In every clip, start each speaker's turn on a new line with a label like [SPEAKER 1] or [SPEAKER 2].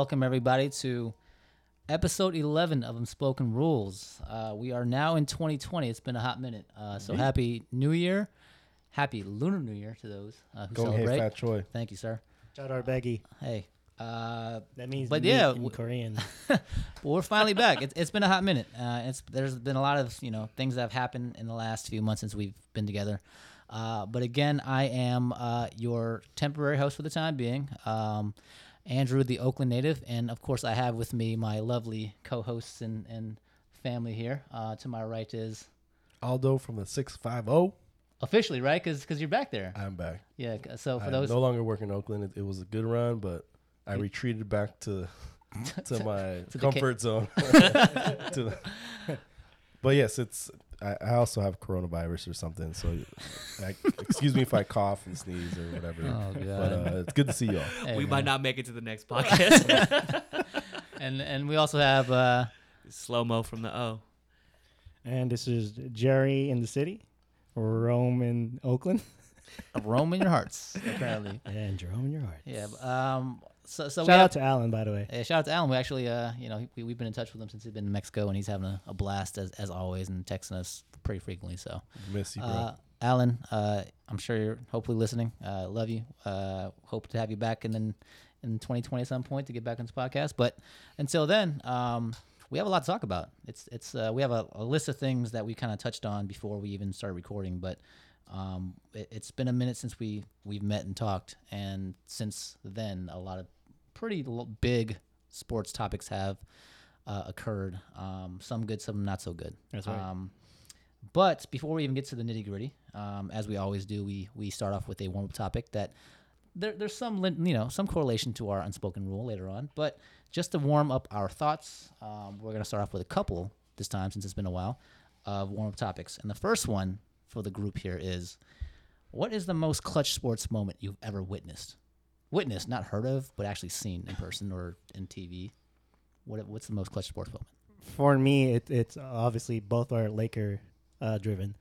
[SPEAKER 1] welcome everybody to episode 11 of Unspoken Rules. Uh, we are now in 2020. It's been a hot minute. Uh, so happy New Year. Happy Lunar New Year to those uh, who
[SPEAKER 2] Go hey
[SPEAKER 1] celebrate.
[SPEAKER 2] Fat Choi.
[SPEAKER 1] Thank you, sir.
[SPEAKER 3] Chadar Beggy.
[SPEAKER 1] Hey. Uh,
[SPEAKER 3] That means
[SPEAKER 1] But yeah,
[SPEAKER 3] in
[SPEAKER 1] w-
[SPEAKER 3] Korean.
[SPEAKER 1] well, we're finally back. It's, it's been a hot minute. Uh, it's there's been a lot of you know things that have happened in the last few months since we've been together. Uh, but again, I am uh, your temporary host for the time being, um, Andrew, the Oakland native, and of course I have with me my lovely co-hosts and, and family here. Uh, to my right is
[SPEAKER 2] Aldo from the 650.
[SPEAKER 1] officially right because because you're back there.
[SPEAKER 2] I'm back.
[SPEAKER 1] Yeah. So for
[SPEAKER 2] I'm
[SPEAKER 1] those
[SPEAKER 2] no longer working in Oakland. It, it was a good run, but I retreated back to to my
[SPEAKER 1] to
[SPEAKER 2] comfort zone. To the- but yes, it's. I, I also have coronavirus or something, so I, excuse me if I cough and sneeze or whatever.
[SPEAKER 1] Oh,
[SPEAKER 2] but uh, it's good to see y'all.
[SPEAKER 1] Hey,
[SPEAKER 4] we
[SPEAKER 1] man.
[SPEAKER 4] might not make it to the next podcast.
[SPEAKER 1] and and we also have uh,
[SPEAKER 4] Slow mo from the O.
[SPEAKER 3] and this is Jerry in the city, Rome in Oakland,
[SPEAKER 1] a Rome in your hearts apparently.
[SPEAKER 3] and Jerome in your heart.
[SPEAKER 1] Yeah. b- Um. So so we
[SPEAKER 3] Shout
[SPEAKER 1] have-
[SPEAKER 3] out to Alan, by the way.
[SPEAKER 1] Yeah, shout out to Alan. We actually, uh, you know, we, we've been in touch with him since he's been in Mexico, and he's having a, a blast as, as always, and texting us pretty frequently. So,
[SPEAKER 2] Miss you, bro.
[SPEAKER 1] uh, Alan, uh, I'm sure you're hopefully listening. Uh, love you. Uh, hope to have you back in then in 2020 at some point to get back on this podcast. But until then, um, we have a lot to talk about. It's it's uh, we have a, a list of things that we kind of touched on before we even started recording, but. Um, it, it's been a minute since we we've met and talked, and since then, a lot of pretty big sports topics have uh, occurred. Um, some good, some not so good.
[SPEAKER 3] That's right.
[SPEAKER 1] Um, but before we even get to the nitty gritty, um, as we always do, we we start off with a warm up topic that there, there's some you know some correlation to our unspoken rule later on. But just to warm up our thoughts, um, we're gonna start off with a couple this time since it's been a while of warm up topics. And the first one for the group here is, what is the most clutch sports moment you've ever witnessed? Witnessed, not heard of, but actually seen in person or in TV. What what's the most clutch sports moment?
[SPEAKER 3] For me, it, it's obviously both are Laker uh, driven.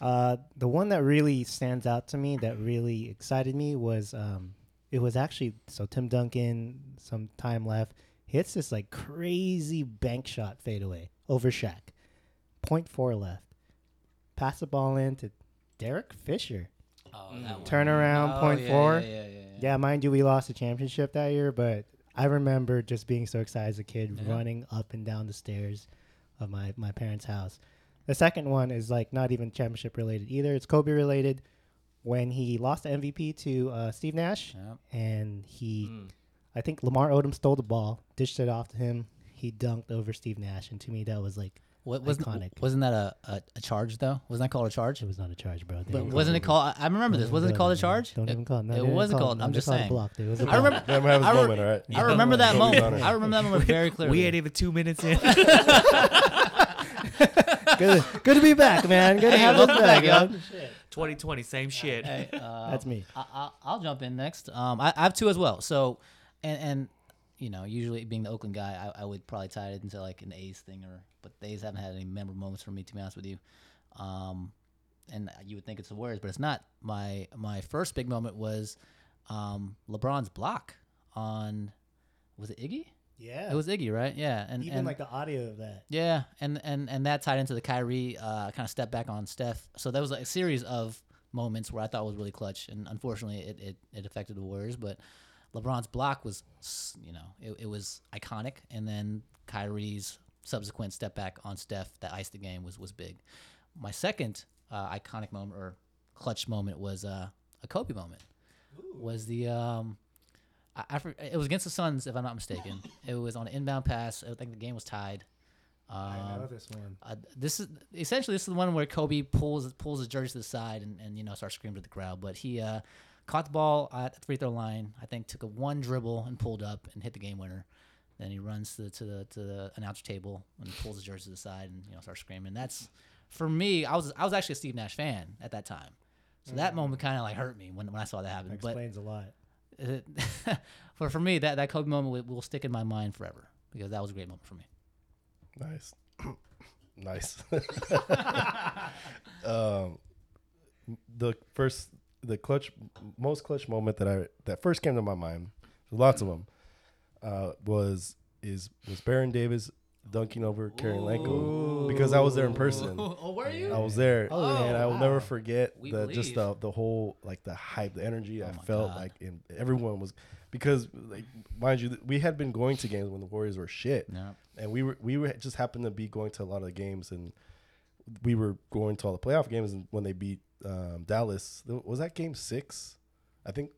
[SPEAKER 3] Uh, the one that really stands out to me, that really excited me, was um, it was actually so Tim Duncan, some time left, hits this like crazy bank shot fadeaway over Shaq. Point four left. Pass the ball in to Derek Fisher.
[SPEAKER 1] Oh,
[SPEAKER 4] that one.
[SPEAKER 3] Turnaround, point
[SPEAKER 1] yeah,
[SPEAKER 3] four.
[SPEAKER 1] Yeah, yeah, yeah, yeah.
[SPEAKER 3] Yeah, mind you, we lost the championship that year, but I remember just being so excited as a kid,
[SPEAKER 1] Yeah.
[SPEAKER 3] running up and down the stairs of my, my parents' house. The second one is like not even championship related either. It's Kobe related. When he lost the MVP to uh, Steve Nash,
[SPEAKER 1] Yep.
[SPEAKER 3] and he,
[SPEAKER 4] Mm.
[SPEAKER 3] I think Lamar Odom stole the ball, dished it off to him. He dunked over Steve Nash, and to me that was like
[SPEAKER 1] What wasn't
[SPEAKER 3] Iconic.
[SPEAKER 1] wasn't that a, a, a charge though? Wasn't that called a charge?
[SPEAKER 3] it was not a charge, bro. They
[SPEAKER 1] But wasn't it called? I I remember this. Wasn't it called a charge?
[SPEAKER 3] Don't
[SPEAKER 1] It-
[SPEAKER 3] even call it. No,
[SPEAKER 1] it wasn't
[SPEAKER 3] call
[SPEAKER 1] called.
[SPEAKER 3] No,
[SPEAKER 1] I'm
[SPEAKER 3] they
[SPEAKER 1] just
[SPEAKER 3] called it
[SPEAKER 1] saying.
[SPEAKER 3] blocked. It was a
[SPEAKER 1] I
[SPEAKER 3] block.
[SPEAKER 1] remember.
[SPEAKER 2] Let him
[SPEAKER 1] I re-
[SPEAKER 2] moment, all right?
[SPEAKER 1] I remember that moment. I remember that moment very clearly.
[SPEAKER 4] We ain't even two minutes in.
[SPEAKER 3] good, good to be back, man. Good to
[SPEAKER 1] Hey,
[SPEAKER 3] have us
[SPEAKER 1] welcome
[SPEAKER 3] back,
[SPEAKER 1] back,
[SPEAKER 3] yo.
[SPEAKER 4] 2020, same shit.
[SPEAKER 1] Hey, uh,
[SPEAKER 3] That's me.
[SPEAKER 1] I, I, I'll jump in next. Um, I, I have two as well. So, and and you know, usually being the Oakland guy, I, I would probably tie it into like an A's thing, or but the A's haven't had any memorable moments for me, to be honest with you. Um, and you would think it's the Warriors, but it's not. My my first big moment was um, LeBron's block on was it Iggy?
[SPEAKER 3] Yeah.
[SPEAKER 1] It was Iggy, right? Yeah, and
[SPEAKER 3] even
[SPEAKER 1] and,
[SPEAKER 3] like the audio of that.
[SPEAKER 1] yeah, and and and that tied into the Kyrie uh, kind of step back on Steph. So that was like a series of moments where I thought was really clutch, and unfortunately, it it, it affected the Warriors. But LeBron's block was, you know, it, it was iconic, and then Kyrie's subsequent step back on Steph that iced the game was was big. My second uh, iconic moment or clutch moment was uh, a Kobe moment. Was the um, I, I it was against the Suns if I'm not mistaken. It was on an inbound pass. I think the game was tied. Um,
[SPEAKER 3] this one.
[SPEAKER 1] uh, this is essentially this is the one where Kobe pulls pulls his jersey to the side and, and you know starts screaming to the crowd. But he uh, caught the ball at the free throw line. I think took a one dribble and pulled up and hit the game winner. Then he runs to the to the to the announcer table and pulls his jersey to the side and you know starts screaming. That's for me. I was I was actually a Steve Nash fan at that time, so that moment kind of like hurt me when, when I saw that happen. But
[SPEAKER 3] Explains a lot.
[SPEAKER 1] it, for for me that that Kobe moment will, will stick in my mind forever because that was a great moment for me.
[SPEAKER 2] Nice. nice. um, the first, the clutch, most clutch moment that I that first came to my mind. Lots of them. uh, was is was Baron Davis dunking over Karen Kirilenko because I was there in person.
[SPEAKER 1] Oh, were you?
[SPEAKER 2] I was there,
[SPEAKER 1] Oh,
[SPEAKER 2] and I will
[SPEAKER 1] wow.
[SPEAKER 2] never forget
[SPEAKER 1] We
[SPEAKER 2] the just the the whole like the hype, the energy I
[SPEAKER 1] Oh my
[SPEAKER 2] felt
[SPEAKER 1] God.
[SPEAKER 2] like, in everyone was because like mind you, we had been going to games when the Warriors were shit, and we were we were just happened to be going to a lot of the games, and we were going to all the playoff games, and when they beat um, Dallas, was that game six? I think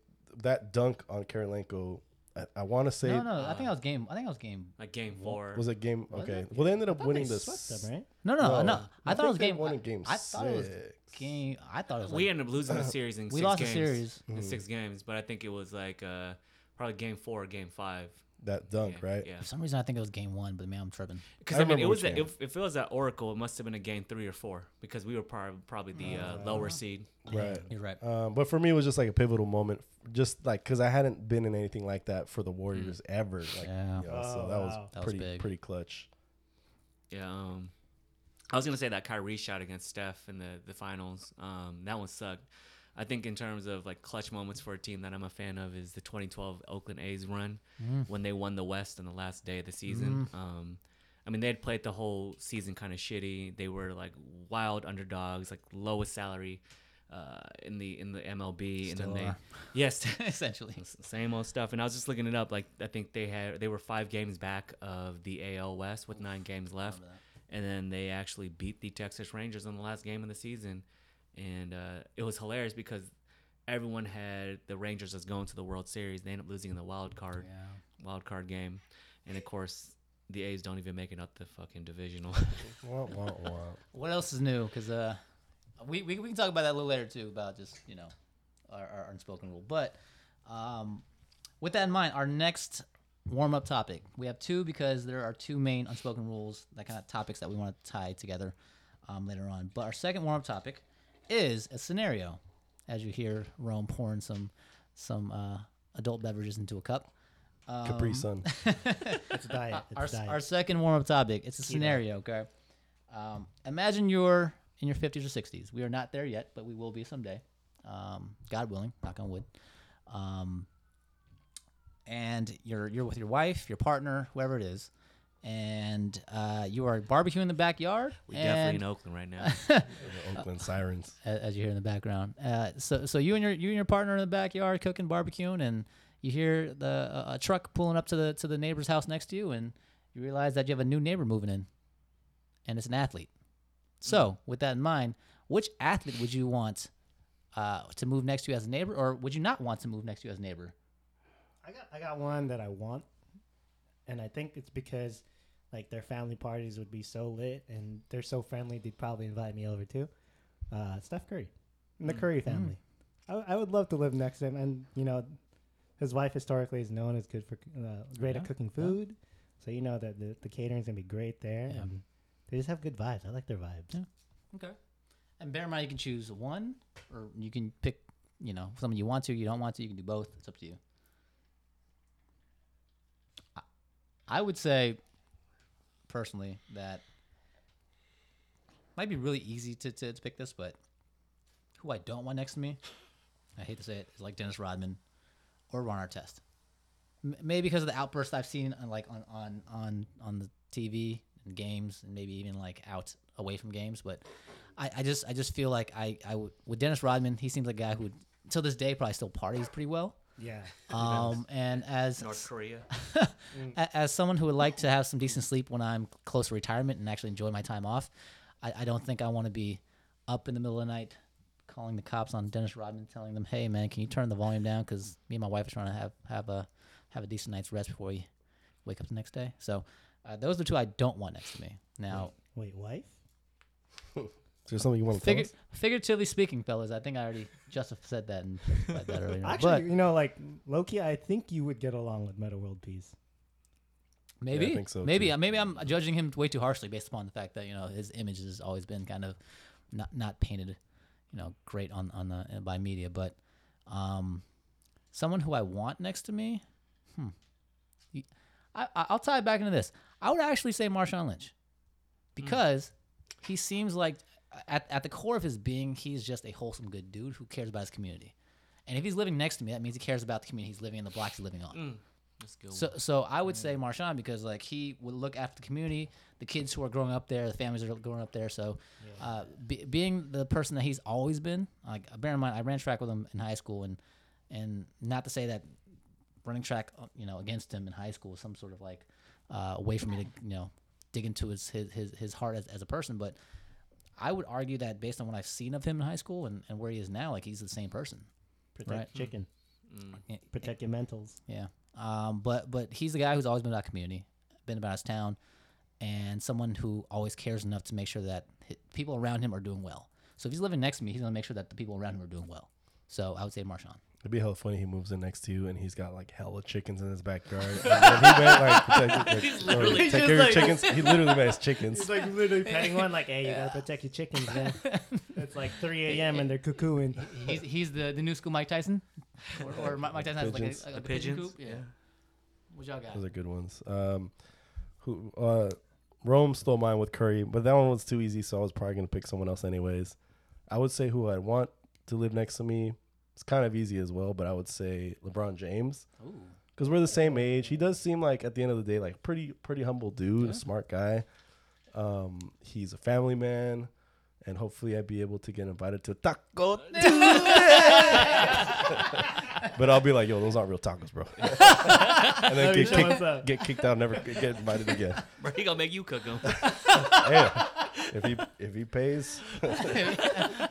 [SPEAKER 2] that dunk on Kirilenko, I, I want to say
[SPEAKER 1] No, no. I think I was game. I think I was game.
[SPEAKER 4] Like game four.
[SPEAKER 2] was it game.
[SPEAKER 1] Was
[SPEAKER 2] okay,
[SPEAKER 1] it?
[SPEAKER 2] well they ended up winning
[SPEAKER 3] they
[SPEAKER 2] the
[SPEAKER 3] swept them, right?
[SPEAKER 1] No, no, no. I, thought it
[SPEAKER 2] think
[SPEAKER 1] was
[SPEAKER 2] they
[SPEAKER 1] game.
[SPEAKER 2] won
[SPEAKER 1] I,
[SPEAKER 2] in game
[SPEAKER 1] I thought it was game. I thought it was. Like,
[SPEAKER 4] we ended up losing the series in
[SPEAKER 1] we
[SPEAKER 4] six
[SPEAKER 1] lost the series.
[SPEAKER 4] in
[SPEAKER 2] Mhm.
[SPEAKER 4] six games, but I think it was like uh, probably game four or game five.
[SPEAKER 2] That dunk,
[SPEAKER 4] Yeah,
[SPEAKER 2] right?
[SPEAKER 4] Yeah.
[SPEAKER 1] For some reason, I think it was game one, but man, I'm tripping.
[SPEAKER 4] Because
[SPEAKER 2] I
[SPEAKER 4] I, mean, it was
[SPEAKER 2] which
[SPEAKER 4] a, if, if it was at Oracle, it must have been a game three or four because we were probably probably the uh, lower seed.
[SPEAKER 2] Right.
[SPEAKER 1] You're right.
[SPEAKER 2] Um, but for me, it was just like a pivotal moment, just like because I hadn't been in anything like that for the Warriors ever. Like,
[SPEAKER 1] Yeah.
[SPEAKER 2] you know, so
[SPEAKER 3] Oh,
[SPEAKER 2] that was
[SPEAKER 3] wow.
[SPEAKER 1] That was
[SPEAKER 2] pretty pretty clutch.
[SPEAKER 4] Yeah. Um, I was gonna say that Kyrie shot against Steph in the the finals. Um, that one sucked. I think in terms of like clutch moments for a team that I'm a fan of is the 2012 Oakland A's run
[SPEAKER 1] Mm.
[SPEAKER 4] when they won the West on the last day of the season. Um, I mean, they had played the whole season kind of shitty. They were like wild underdogs, like lowest salary uh, in the in the MLB, and
[SPEAKER 1] Still
[SPEAKER 4] then they
[SPEAKER 1] are.
[SPEAKER 4] yes,
[SPEAKER 1] Essentially.
[SPEAKER 4] Same old stuff. And I was just looking it up. Like I think they had they were five games back of the AL West with nine games left, and then they actually beat the Texas Rangers in the last game of the season, and uh, it was hilarious because everyone had the Rangers as going to the World Series. They ended up losing in the wild card
[SPEAKER 1] Yeah.
[SPEAKER 4] wild card game, and of course the A's don't even make it up the fucking divisional.
[SPEAKER 2] Wah, wah, wah.
[SPEAKER 1] What else is new? Because uh, we, we we can talk about that a little later too about just you know our, our unspoken rule. But um, with that in mind, our next warm up topic we have two because there are two main unspoken rules that kind of topics that we want to tie together um, later on. But our second warm up topic is a scenario. As you hear Rome pouring some some uh, adult beverages into a cup. Um,
[SPEAKER 2] Capri Sun.
[SPEAKER 3] It's diet. It's
[SPEAKER 1] our,
[SPEAKER 3] diet.
[SPEAKER 1] our second warm up topic. It's a
[SPEAKER 3] Keto.
[SPEAKER 1] scenario, okay? Um, imagine you're in your 50s or 60s. We are not there yet, but we will be someday. Um, God willing, knock on wood. Um, and you're you're with your wife, your partner, whoever it is, and uh, you are barbecuing in the backyard.
[SPEAKER 4] We're definitely in Oakland right now.
[SPEAKER 2] the Oakland Sirens.
[SPEAKER 1] as you hear in the background. Uh, so so you and your you and your partner in the backyard cooking barbecuing, and you hear the uh, a truck pulling up to the to the neighbor's house next to you, and you realize that you have a new neighbor moving in, and it's an athlete. So with that in mind, which athlete would you want uh, to move next to you as a neighbor, or would you not want to move next to you as a neighbor?
[SPEAKER 3] I got I got one that I want, and I think it's because like their family parties would be so lit and they're so friendly. They'd probably invite me over too. Uh, Steph Curry, and the Curry family. I, I would love to live next to him, and you know, his wife historically is known as good for uh, great
[SPEAKER 1] Yeah,
[SPEAKER 3] at cooking
[SPEAKER 1] yeah.
[SPEAKER 3] food. So you know that the, the catering's gonna be great there,
[SPEAKER 1] Yeah.
[SPEAKER 3] and they just have good vibes. I like their vibes.
[SPEAKER 1] Yeah. Okay. And bear in mind, you can choose one, or you can pick. You know, something you want to, you don't want to. You can do both. It's up to you. I- I would say, personally, that might be really easy to, to, to pick this, but who I don't want next to me, I hate to say it, is like Dennis Rodman or Ron Artest. M- maybe because of the outbursts I've seen on like on on on on the TV and games, and maybe even like out away from games. But I, I just I just feel like I I with Dennis Rodman, he seems like a guy who would till this day probably still parties pretty well.
[SPEAKER 3] Yeah,
[SPEAKER 1] Um, and as
[SPEAKER 4] North Korea.
[SPEAKER 1] as someone who would like to have some decent sleep when I'm close to retirement and actually enjoy my time off, I, I don't think I want to be up in the middle of the night calling the cops on Dennis Rodman, telling them, "Hey, man, can you turn the volume down? Because me and my wife are trying to have have a have a decent night's rest before we wake up the next day." So uh, those are the two I don't want next to me. Now,
[SPEAKER 3] wait, wife?
[SPEAKER 2] Is there something you want to tell
[SPEAKER 1] figu-
[SPEAKER 2] us?
[SPEAKER 1] figuratively speaking, fellas, I think I already just said that and said that earlier.
[SPEAKER 3] Actually,
[SPEAKER 1] but
[SPEAKER 3] you know, like Loki, I think you would get along with Meta World Peace.
[SPEAKER 1] Maybe.
[SPEAKER 2] think so,
[SPEAKER 1] Maybe.
[SPEAKER 2] too.
[SPEAKER 1] Maybe I'm judging him way too harshly based upon the fact that you know his image has always been kind of not not painted, you know, great on on the uh, by media. But um, someone who I want next to me, hmm, He- I, I I'll tie it back into this. I would actually say Marshawn Lynch because he seems like at at the core of his being, he's just a wholesome, good dude who cares about his community. And if he's living next to me, that means he cares about the community he's living in, the block he's living on.
[SPEAKER 4] Good.
[SPEAKER 1] So, so I would say Marshawn because like he would look after the community, the kids who are growing up there, the families that are growing up there. So, uh, be, being the person that he's always been, like bear in mind, I ran track with him in high school, and and not to say that running track, uh, you know, against him in high school was some sort of like uh, way for me to you know dig into his his his, his heart as, as a person, but. I would argue that based on what I've seen of him in high school and, and where he is now, like he's the same person.
[SPEAKER 3] Protect
[SPEAKER 1] Right.
[SPEAKER 3] chicken.
[SPEAKER 1] Yeah.
[SPEAKER 3] Protect your mentals.
[SPEAKER 1] Yeah. Um, but but he's the guy who's always been about community, been about his town, and someone who always cares enough to make sure that people around him are doing well. So if he's living next to me, he's gonna make sure that the people around him are doing well. So I would say Marshawn.
[SPEAKER 2] It'd be hella funny. He moves in next to you, and he's got like hella chickens in his backyard. and when he went like, protect, like,
[SPEAKER 4] He's
[SPEAKER 2] or
[SPEAKER 4] literally
[SPEAKER 2] take
[SPEAKER 3] just
[SPEAKER 2] care of
[SPEAKER 3] like-
[SPEAKER 2] chickens. He literally met his chickens.
[SPEAKER 3] He's like literally petting one, like, "Hey, you gotta protect your chickens, man." it's like 3 a.m. and they're cuckooing.
[SPEAKER 1] He's he's the, the new school Mike Tyson, or, or Mi- Mike Tyson has like
[SPEAKER 2] Pigeons.
[SPEAKER 1] a, like
[SPEAKER 4] The
[SPEAKER 1] a pigeon
[SPEAKER 4] pigeons?
[SPEAKER 1] coop. Yeah. What y'all got?
[SPEAKER 2] Those are good ones. Um, who uh, Rome stole mine with Curry, but that one was too easy, so I was probably gonna pick someone else anyways. I would say who I'd want to live next to me. It's kind of easy as well, but I would say LeBron James because we're the same age. He does seem like at the end of the day like pretty pretty humble dude,
[SPEAKER 1] Yeah.
[SPEAKER 2] a smart guy. Um, he's a family man, and hopefully I'd be able to get invited to Taco Tuesday. but I'll be like, yo, those aren't real tacos, bro. and then get
[SPEAKER 3] show what's
[SPEAKER 2] kicked,
[SPEAKER 3] up.
[SPEAKER 2] get kicked out, never get invited again.
[SPEAKER 4] Bro, he gonna make you cook them.
[SPEAKER 2] hey, if he if he pays,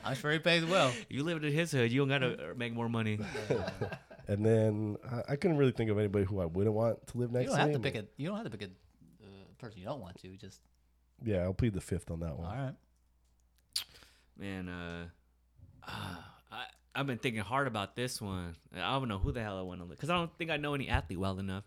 [SPEAKER 1] I'm sure he pays well.
[SPEAKER 4] you live in his hood, you don't gotta uh, make more money.
[SPEAKER 2] and then I, I couldn't really think of anybody who I wouldn't want to live next.
[SPEAKER 1] You
[SPEAKER 2] next
[SPEAKER 1] don't
[SPEAKER 2] to
[SPEAKER 1] have
[SPEAKER 2] me.
[SPEAKER 1] to pick a. You don't have to pick a uh, person you don't want to. Just
[SPEAKER 2] Yeah, I'll plead the fifth on that one.
[SPEAKER 1] all right.
[SPEAKER 4] Man, uh, uh, I I've been thinking hard about this one. I don't know who the hell I want to live because I don't think I know any athlete well enough.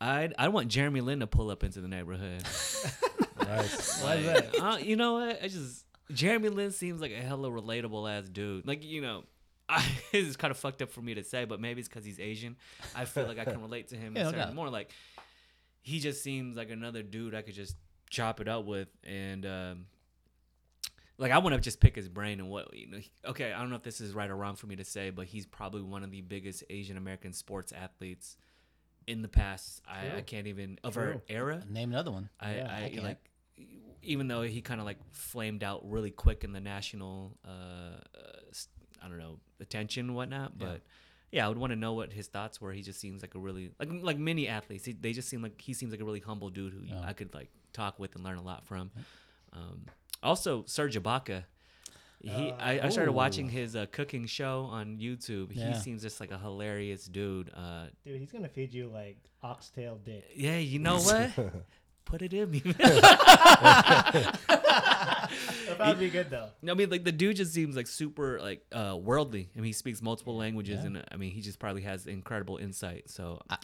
[SPEAKER 4] I I want Jeremy Lin to pull up into the neighborhood.
[SPEAKER 2] Nice.
[SPEAKER 3] Why is
[SPEAKER 4] Like, uh, you know what? I just Jeremy Lin seems like a hella relatable ass dude. Like you know, I, it's kind of fucked up for me to say, but maybe it's because he's Asian. I feel like I can relate to him.
[SPEAKER 1] Yeah, no
[SPEAKER 4] more like he just seems like another dude I could just chop it up with, and um, like I want to just pick his brain and what you know. he- okay, I don't know if this is right or wrong for me to say, but he's probably one of the biggest Asian American sports athletes in the past. I, I can't even of our era.
[SPEAKER 1] Name another one.
[SPEAKER 4] I,
[SPEAKER 3] Yeah,
[SPEAKER 4] I,
[SPEAKER 1] I
[SPEAKER 4] like even though he kind of like flamed out really quick in the national uh, uh s- I don't know attention and whatnot
[SPEAKER 1] Yeah.
[SPEAKER 4] but yeah I would want to know what his thoughts were he just seems like a really like like many athletes he, they just seem like he seems like a really humble dude who you-
[SPEAKER 1] Yeah.
[SPEAKER 4] I could like talk with and learn a lot from um also Serge Ibaka he,
[SPEAKER 3] Uh,
[SPEAKER 4] I, I started
[SPEAKER 2] ooh.
[SPEAKER 4] watching his uh, cooking show on YouTube. He seems just like a hilarious dude. Uh,
[SPEAKER 3] Dude, he's gonna feed you like oxtail dick.
[SPEAKER 4] yeah, you know what? Put it in me.
[SPEAKER 3] That'd be good though.
[SPEAKER 4] No, I mean, like the dude just seems like super like uh, worldly. I mean, he speaks multiple languages,
[SPEAKER 1] Yeah.
[SPEAKER 4] and uh, I mean, he just probably has incredible insight. So, uh,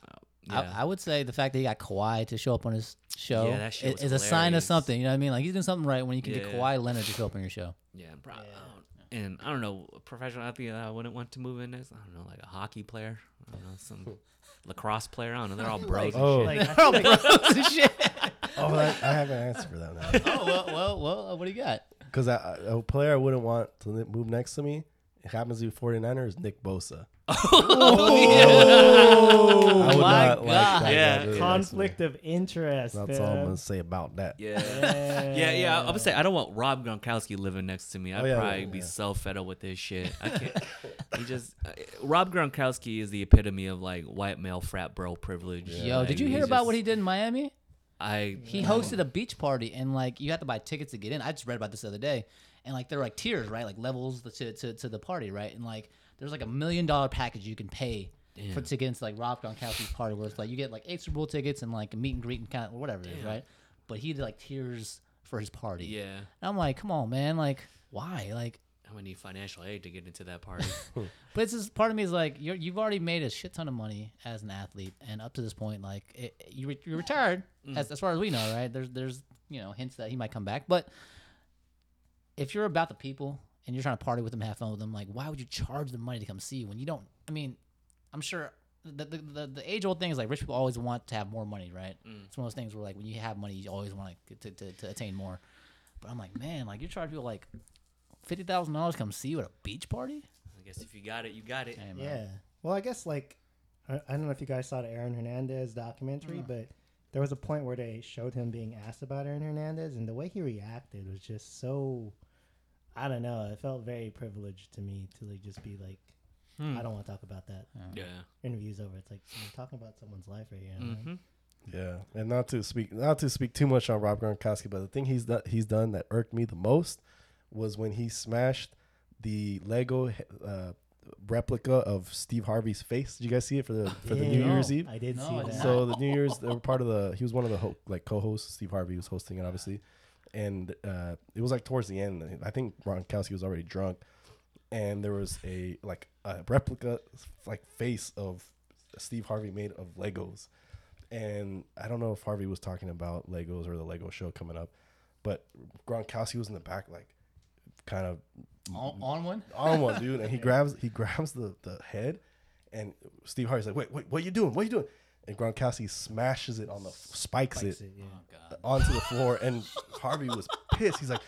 [SPEAKER 1] I,
[SPEAKER 4] yeah,
[SPEAKER 1] I would say the fact that he got Kawhi to show up on his show
[SPEAKER 4] Yeah, that shit
[SPEAKER 1] i-
[SPEAKER 4] was
[SPEAKER 1] is a sign of
[SPEAKER 4] hilarious.
[SPEAKER 1] something. You know what I mean? Like he's doing something right when you can get
[SPEAKER 4] Yeah.
[SPEAKER 1] Kawhi Leonard to show up on your show.
[SPEAKER 4] yeah, and, pro-
[SPEAKER 3] Yeah.
[SPEAKER 4] I don't- and I don't know, a professional athlete I wouldn't want to move in next. I don't know, like a hockey player. I don't know, some lacrosse player. I don't know. They're all bros. and
[SPEAKER 2] Oh.
[SPEAKER 4] shit.
[SPEAKER 3] Like, I feel like
[SPEAKER 1] shit.
[SPEAKER 2] Oh, I, I have an answer for that now.
[SPEAKER 1] oh well, well, well. uh, What do you got?
[SPEAKER 2] Because a player I wouldn't want to li- move next to me, it happens to be 49ers, Nick Bosa.
[SPEAKER 1] Oh,
[SPEAKER 2] I would
[SPEAKER 1] my
[SPEAKER 2] not
[SPEAKER 1] God.
[SPEAKER 2] like that. guy
[SPEAKER 4] Yeah.
[SPEAKER 2] next to me.
[SPEAKER 3] conflict of interest.
[SPEAKER 2] That's all I'm
[SPEAKER 3] fam.
[SPEAKER 2] gonna say about that.
[SPEAKER 4] yeah. Yeah, yeah. I'm gonna say I don't want Rob Gronkowski living next to me. I'd
[SPEAKER 2] Oh, yeah,
[SPEAKER 4] probably
[SPEAKER 2] yeah,
[SPEAKER 4] be
[SPEAKER 2] yeah.
[SPEAKER 4] so fed up with this shit. I can't. he just uh, Rob Gronkowski is the epitome of like white male frat bro privilege.
[SPEAKER 1] Yo,
[SPEAKER 4] Like,
[SPEAKER 1] did you hear about
[SPEAKER 4] just-
[SPEAKER 1] what he did in Miami?
[SPEAKER 4] I
[SPEAKER 1] He hosted a beach party and like you have to buy tickets to get in. I just read about this the other day, and like there are like tiers, right? Like levels to to, to the party, right? And like there's like a million dollar package you can pay for to get into like Rob Gronkowski's party, where it's like you get like eight Super Bowl tickets and like a meet and greet and kind of whatever it is, right? But he did like tiers for his party.
[SPEAKER 4] Yeah,
[SPEAKER 1] And I'm like, come on, man, like why? Like,
[SPEAKER 4] I'm gonna need financial aid to get into that party.
[SPEAKER 1] but it's just part of me is like you're, you've already made a shit ton of money as an athlete, and up to this point, like it, you re- you're retired mm. as, as far as we know, right? There's there's you know hints that he might come back, but if you're about the people and you're trying to party with them, have fun with them, like why would you charge them money to come see you when you don't? I mean, I'm sure the the, the, the age old thing is like rich people always want to have more money, right? Mm. It's one of those things where like when you have money, you always want to, to to attain more. But I'm like, man, like you charge people like fifty thousand dollars come see you at a beach party.
[SPEAKER 4] I guess if you got it, you got it.
[SPEAKER 1] Hey.
[SPEAKER 3] Yeah. Well, I guess like I, I don't know if you guys saw the Aaron Hernandez documentary, but there was a point where they showed him being asked about Aaron Hernandez, and the way he reacted was just so. I don't know. It felt very privileged to me to like just be like,
[SPEAKER 4] Hmm.
[SPEAKER 3] I don't want to talk about that.
[SPEAKER 4] Yeah.
[SPEAKER 3] Interview's over. It's like you're talking about someone's life right here.
[SPEAKER 4] Mm-hmm.
[SPEAKER 2] Yeah, and not to speak not to speak too much on Rob Gronkowski, but the thing he's done he's done that irked me the most was when he smashed the Lego uh, replica of Steve Harvey's face. Did you guys see it for the for the New
[SPEAKER 3] Yeah.
[SPEAKER 2] Year's Eve?
[SPEAKER 3] I did
[SPEAKER 1] No,
[SPEAKER 3] see
[SPEAKER 1] I
[SPEAKER 3] that.
[SPEAKER 2] So the New Year's they were part of the he was one of the ho- like co-hosts. Steve Harvey was hosting it obviously, and uh, it was like towards the end. I think Gronkowski was already drunk, and there was a like a replica like face of Steve Harvey made of Legos, and I don't know if Harvey was talking about Legos or the Lego show coming up, but Gronkowski was in the back like kind of
[SPEAKER 1] On, on one.
[SPEAKER 2] on one dude, and he grabs he grabs the the head, and Steve Harvey's like, wait, wait, what are you doing? What are you doing? And Gronkowski smashes it on the spikes,
[SPEAKER 3] Spikes
[SPEAKER 2] it,
[SPEAKER 3] it, yeah.
[SPEAKER 1] Oh
[SPEAKER 2] onto the floor, and Harvey was pissed. He's like,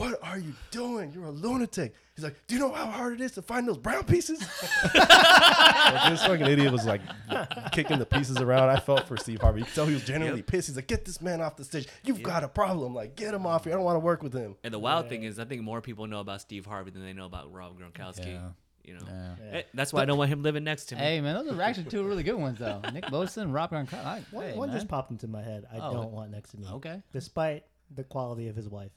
[SPEAKER 2] "What are you doing? You're a lunatic." He's like, "Do you know how hard it is to find those brown pieces?" Like, this fucking idiot was like kicking the pieces around. I felt for Steve Harvey. You could tell he was genuinely pissed. He's like, "Get this man off the stage. You've got a problem. Like, get him off here. I don't want to work with him."
[SPEAKER 4] And the wild thing is, I think more people know about Steve Harvey than they know about Rob Gronkowski.
[SPEAKER 1] Yeah.
[SPEAKER 4] You know,
[SPEAKER 1] Yeah.
[SPEAKER 3] Yeah.
[SPEAKER 4] Eh, that's why I don't want him living next to me.
[SPEAKER 1] Hey man, those are actually two really good ones though. Nick Bosa and Rob Gronkowski. I-
[SPEAKER 3] One,
[SPEAKER 1] hey,
[SPEAKER 3] one
[SPEAKER 1] man.
[SPEAKER 3] just popped into my head. I
[SPEAKER 1] Oh,
[SPEAKER 3] don't want next to me.
[SPEAKER 1] Okay.
[SPEAKER 3] Despite the quality of his wife.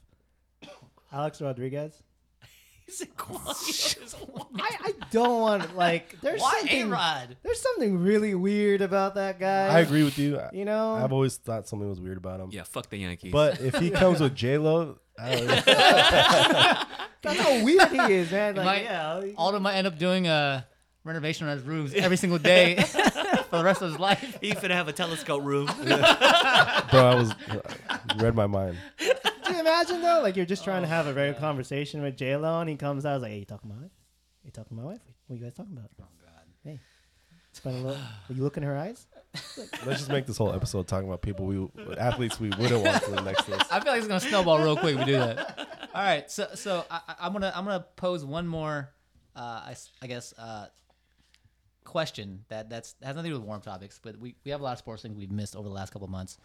[SPEAKER 3] Alex Rodriguez.
[SPEAKER 4] He's a quality.
[SPEAKER 3] I, I don't want like there's
[SPEAKER 1] Why
[SPEAKER 3] something
[SPEAKER 1] A-Rod?
[SPEAKER 3] there's something really weird about that guy.
[SPEAKER 2] I agree with you. I,
[SPEAKER 3] You know,
[SPEAKER 2] I've always thought something was weird about him.
[SPEAKER 4] yeah, fuck the Yankees.
[SPEAKER 2] But if he comes with J Lo,
[SPEAKER 3] that's how weird he is, man. Like,
[SPEAKER 1] might-
[SPEAKER 3] yeah,
[SPEAKER 1] Alden might end up doing a renovation on his roofs every single day for the rest of his life.
[SPEAKER 4] he finna have a telescope room.
[SPEAKER 2] bro, I was you read my mind.
[SPEAKER 3] Can you imagine though? Like you're just trying to have a regular conversation with J Lo, and he comes out, I was like, "Hey, you talking about it? You talking about my wife? What are you guys talking about?
[SPEAKER 1] Oh God.
[SPEAKER 3] Hey, spend a little. Will you look in her eyes?
[SPEAKER 2] Let's just make this whole episode talking about people we athletes we wouldn't want to the next list.
[SPEAKER 1] I feel like it's gonna snowball real quick if we do that. All right, so so I, I- I'm gonna I'm gonna pose one more, uh, I, s- I guess, uh, question that that's has nothing to do with warm topics, but we, we have a lot of sports things we've missed over the last couple of months,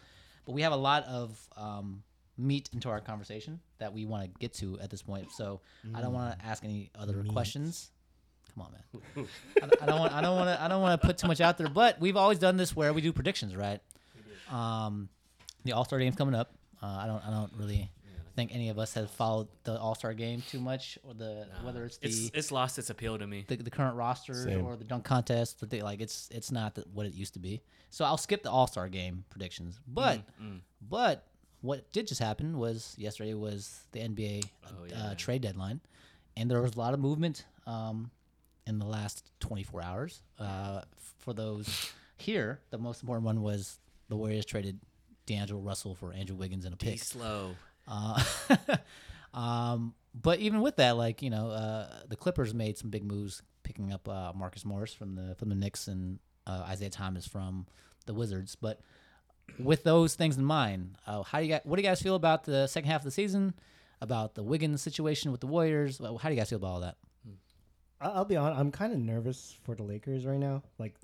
[SPEAKER 1] but we have a lot of um, meat into our conversation that we want to get to at this point. So I don't want to ask any other questions. Come on, man. I, I don't want I don't want to I don't want to put too much out there, but we've always done this where we do predictions, right? Um, the All Star game's coming up. Uh, I don't I don't really think any of us have followed the All Star game too much, or the whether it's the
[SPEAKER 4] it's it's lost its appeal to me.
[SPEAKER 1] the, the current roster
[SPEAKER 2] Same.
[SPEAKER 1] or the dunk contest. But they, like it's it's not the, what it used to be. So I'll skip the All Star game predictions. But
[SPEAKER 4] Mm,
[SPEAKER 1] but what did just happen was yesterday was the NBA
[SPEAKER 4] Oh,
[SPEAKER 1] uh,
[SPEAKER 4] yeah.
[SPEAKER 1] trade deadline, and there was a lot of movement um, in the last 24 hours. Uh, for those here, the most important one was the Warriors traded D'Angelo Russell for Andrew Wiggins and a
[SPEAKER 4] Be
[SPEAKER 1] pick.
[SPEAKER 4] slow.
[SPEAKER 1] Uh, um, but even with that, like you know, uh, the Clippers made some big moves, picking up uh, Marcus Morris from the from the Knicks and uh, Isaiah Thomas from the Wizards. But with those things in mind, uh, how do you guys, what do you guys feel about the second half of the season? About the Wiggins situation with the Warriors? How do you guys feel about all that?
[SPEAKER 3] I- I'll be honest. I'm kind of nervous for the Lakers right now. Like,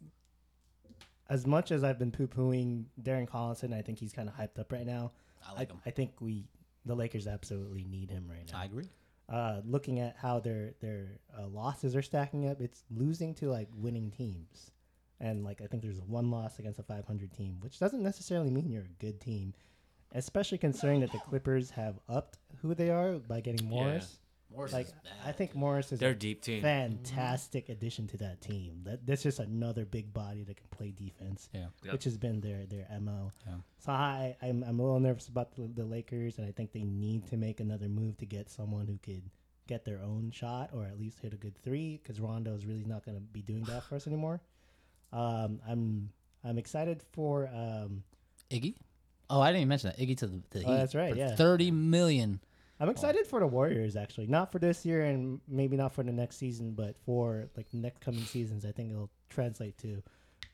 [SPEAKER 3] as much as I've been poo pooing Darren Collison, I think he's kind of hyped up right now.
[SPEAKER 1] I
[SPEAKER 3] I,
[SPEAKER 1] like them.
[SPEAKER 3] I think we, the Lakers, absolutely need him right now.
[SPEAKER 1] I agree.
[SPEAKER 3] uh, looking at how their their uh, losses are stacking up, it's losing to like winning teams, and like I think there's one loss against a 500 team, which doesn't necessarily mean you're a good team, especially considering that the Clippers have upped who they are by getting Morris.
[SPEAKER 1] Morris
[SPEAKER 3] Like
[SPEAKER 1] is bad.
[SPEAKER 3] I think Morris is
[SPEAKER 4] They're
[SPEAKER 3] a
[SPEAKER 4] a deep team.
[SPEAKER 3] fantastic addition to that team. That that's just another big body that can play defense,
[SPEAKER 1] yeah.
[SPEAKER 4] Yep.
[SPEAKER 3] which has been their their mo.
[SPEAKER 1] Yeah.
[SPEAKER 3] So I I'm, I'm a little nervous about the, the Lakers, and I think they need to make another move to get someone who could get their own shot or at least hit a good three, because Rondo is really not going to be doing that for us anymore. Um, I'm I'm excited for um,
[SPEAKER 1] Iggy. Oh, I didn't even mention that Iggy to the, the
[SPEAKER 3] Oh,
[SPEAKER 1] Heat
[SPEAKER 3] that's right,
[SPEAKER 1] for
[SPEAKER 3] yeah.
[SPEAKER 1] thirty million.
[SPEAKER 3] I'm excited for the Warriors actually, not for this year and maybe not for the next season, but for like the next coming seasons. I think it'll translate to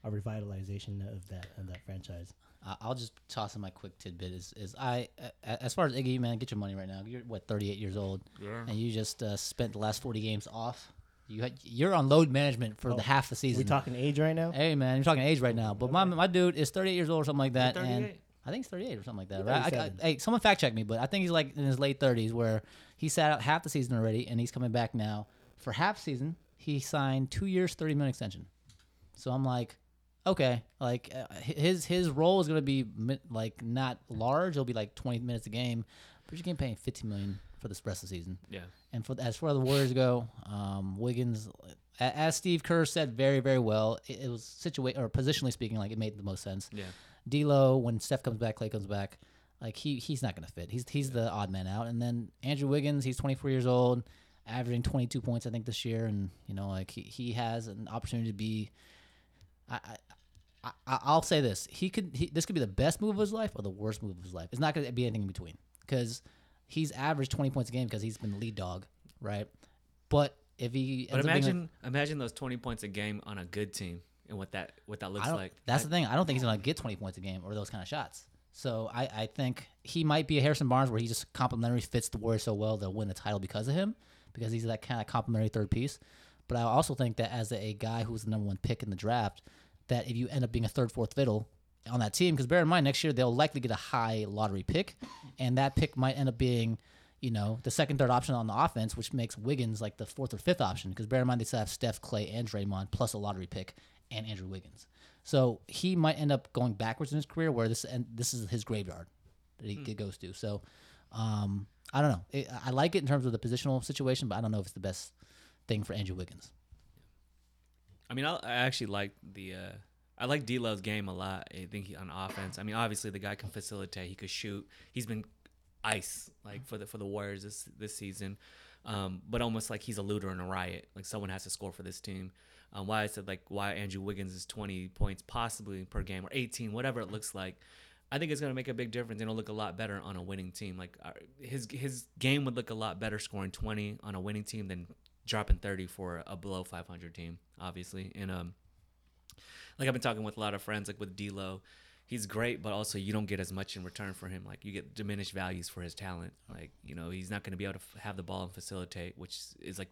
[SPEAKER 3] a revitalization of that of that franchise.
[SPEAKER 1] I- I'll just toss in my quick tidbit is is I a- as far as Iggy man, get your money right now. You're what 38 years old,
[SPEAKER 4] Yeah.
[SPEAKER 1] and you just uh, spent the last 40 games off You had, you're on load management for
[SPEAKER 3] Oh,
[SPEAKER 1] the half the season.
[SPEAKER 3] we talking age right now?
[SPEAKER 1] Hey man, you're talking age right now, but my my dude is 38 years old or something like that, and
[SPEAKER 4] 38?
[SPEAKER 1] I think he's 38 or something like that. Right? I, I, hey, someone fact check me, but I think he's like in his late 30s, where he sat out half the season already, and he's coming back now for half season. He signed two years, 30 million extension. So I'm like, okay, like uh, his his role is gonna be like not large. It'll be like 20 minutes a game, but you're getting paid 15 million for the rest of the season.
[SPEAKER 4] Yeah.
[SPEAKER 1] And for as far as the Warriors go, um, Wiggins, as Steve Kerr said very very well, it, it was situate or positionally speaking, like it made the most sense.
[SPEAKER 4] Yeah.
[SPEAKER 1] D'Lo, when Steph comes back, Clay comes back, like he he's not gonna fit. He's he's the odd man out. And then Andrew Wiggins, he's 24 years old, averaging 22 points I think this year, and you know like he, he has an opportunity to be. I. I I, I- I'll say this: he could. He, this could be the best move of his life or the worst move of his life. It's not going to be anything in between because he's averaged 20 points a game because he's been the lead dog, right? But if he
[SPEAKER 4] But
[SPEAKER 1] being a-
[SPEAKER 4] imagine imagine those 20 points a game on a good team and what that what that looks like.
[SPEAKER 1] That's
[SPEAKER 4] I-
[SPEAKER 1] the thing. I don't think he's gonna get 20 points a game or those kind of shots. So I, I think he might be a Harrison Barnes where he just complementary fits the Warriors so well they'll win the title because of him, because he's that kind of complementary third piece. But I also think that as a, a guy who's the number one pick in the draft, that if you end up being a third, fourth fiddle on that team, because bear in mind next year they'll likely get a high lottery pick, and that pick might end up being, you know, the second, third option on the offense, which makes Wiggins like the fourth or fifth option. Because bear in mind they still have Steph, Clay, and Draymond plus a lottery pick and Andrew Wiggins. So he might end up going backwards in his career, where this and this is his graveyard that he it goes to. So um, I don't know. It, I like it in terms of the positional situation, but I don't know if it's the best thing for Andrew Wiggins.
[SPEAKER 4] I mean, I, I actually like the. Uh, I like D'Lo's game a lot. I think he, on offense. I mean, obviously the guy can facilitate. He could shoot. He's been ice like for the for the Warriors this this season. Um, but almost like he's a looter in a riot. Like someone has to score for this team. Um, why I said like why Andrew Wiggins is 20 points possibly per game or 18, whatever it looks like. I think it's gonna make a big difference and it'll look a lot better on a winning team. Like uh, his his game would look a lot better scoring 20 on a winning team than dropping 30 for a below 500 team, obviously. And um, like I've been talking with a lot of friends, like with D'Lo, he's great, but also you don't get as much in return for him. Like you get diminished values for his talent. Like you know he's not going to be able to f- have the ball and facilitate, which is like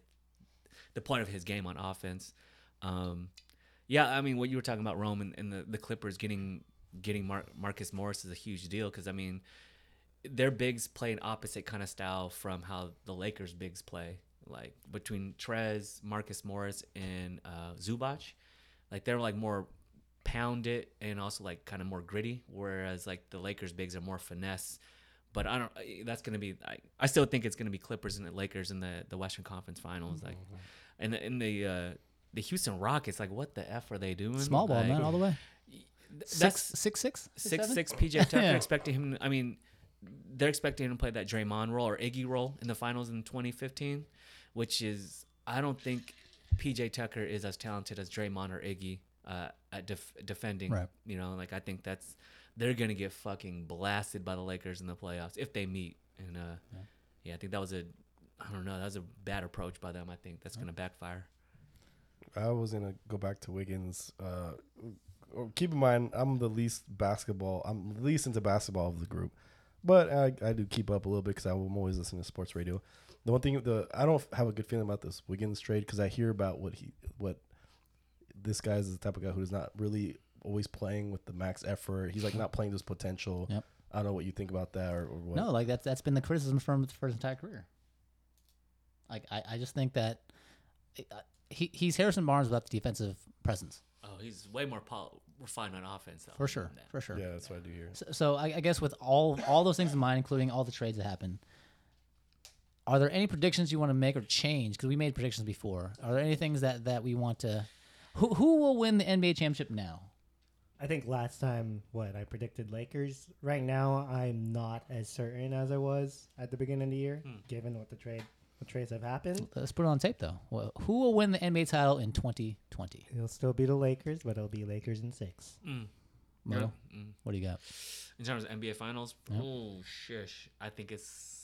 [SPEAKER 4] the point of his game on offense. Um, yeah, I mean what you were talking about Rome and, and the, the Clippers getting getting Mar- Marcus Morris is a huge deal because I mean their bigs play an opposite kind of style from how the Lakers bigs play. Like between Trez, Marcus Morris, and uh, Zubac, like they're like more pound it and also like kind of more gritty. Whereas like the Lakers bigs are more finesse. But I don't. That's gonna be. I, I still think it's gonna be Clippers and the Lakers in the, the Western Conference Finals. Like, and the, in the uh, the Houston Rockets, like what the f are they doing?
[SPEAKER 1] Small ball,
[SPEAKER 4] Like,
[SPEAKER 1] man, all the way.
[SPEAKER 4] th-
[SPEAKER 1] Six,
[SPEAKER 4] That's
[SPEAKER 1] six, six,
[SPEAKER 4] six
[SPEAKER 1] seven?
[SPEAKER 4] six PJ Tucker
[SPEAKER 1] Yeah.
[SPEAKER 4] expecting him. I mean, they're expecting him to play that Draymond role or Iggy role in the finals in 2015, which is I don't think PJ Tucker is as talented as Draymond or Iggy uh, at def- defending.
[SPEAKER 1] Right.
[SPEAKER 4] You know, like I think that's they're gonna get fucking blasted by the Lakers in the playoffs if they meet. And uh, yeah. I think that was a I don't know that was a bad approach by them. I think that's gonna backfire.
[SPEAKER 2] I was gonna go back to Wiggins. Uh, keep in mind, I'm the least basketball. I'm least into basketball of the group, but I, I do keep up a little bit because I'm always listening to sports radio. The one thing, the I don't have a good feeling about this Wiggins trade because I hear about what he what this guy is the type of guy who is not really always playing with the max effort. He's like not playing to his potential.
[SPEAKER 1] Yep.
[SPEAKER 2] I don't know what you think about that or, or what.
[SPEAKER 1] No, like that's that's been the criticism from for his entire career. Like I, I just think that uh, he he's Harrison Barnes without the defensive presence
[SPEAKER 4] Oh, he's way more pol- refined on offense though.
[SPEAKER 1] for sure, for sure.
[SPEAKER 2] Yeah, that's what I do here.
[SPEAKER 1] So, so I, I guess with all all those things in mind, including all the trades that happened, are there any predictions you want to make or change? Because we made predictions before. Are there any things that that we want to? Who who will win the NBA championship now?
[SPEAKER 3] I think last time, what I predicted Lakers. Right now, I'm not as certain as I was at the beginning of the year, given what the trade, what trades have happened.
[SPEAKER 1] Let's put it on tape though. Well, who will win the NBA title in 2020?
[SPEAKER 3] It'll still be the Lakers, but it'll be Lakers in six.
[SPEAKER 4] Mm.
[SPEAKER 1] Mo,
[SPEAKER 4] Yeah. Mm.
[SPEAKER 1] what do you got?
[SPEAKER 4] In terms of NBA Finals,
[SPEAKER 1] Yep.
[SPEAKER 4] oh shish, I think it's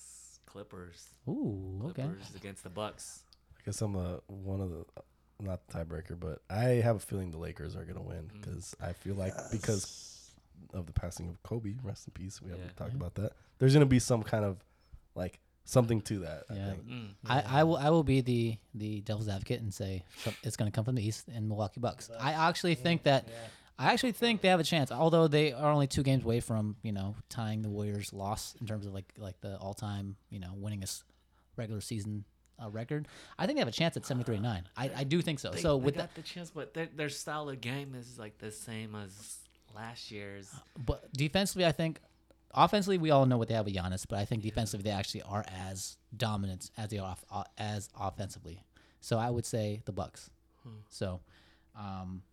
[SPEAKER 4] Clippers.
[SPEAKER 1] Ooh, okay.
[SPEAKER 4] Clippers against the Bucks.
[SPEAKER 2] I guess I'm a, one of the not the tiebreaker, but I have a feeling the Lakers are gonna win
[SPEAKER 4] Mm.
[SPEAKER 2] because I feel like because of the passing of Kobe, rest in peace. We haven't
[SPEAKER 4] Yeah.
[SPEAKER 2] talked
[SPEAKER 1] Yeah.
[SPEAKER 2] about that. There's gonna be some kind of like something to that. I
[SPEAKER 1] Yeah.
[SPEAKER 2] think.
[SPEAKER 4] Mm.
[SPEAKER 1] I, I will I will be the the devil's advocate and say it's going to come from the East and Milwaukee Bucks. I actually think that I actually think they have a chance, although they are only two games away from you know tying the Warriors' loss in terms of like like the all time you know winningest regular season uh, record. I think they have a chance at seventy three nine. I, I do think so.
[SPEAKER 4] They,
[SPEAKER 1] so
[SPEAKER 4] they
[SPEAKER 1] with that,
[SPEAKER 4] the chance, but their, their style of game is like the same as last year's.
[SPEAKER 1] but defensively, I think. Offensively, we all know what they have with Giannis, but I think defensively they actually are as dominant as they are off, uh, as offensively. So I would say the Bucks. So, um,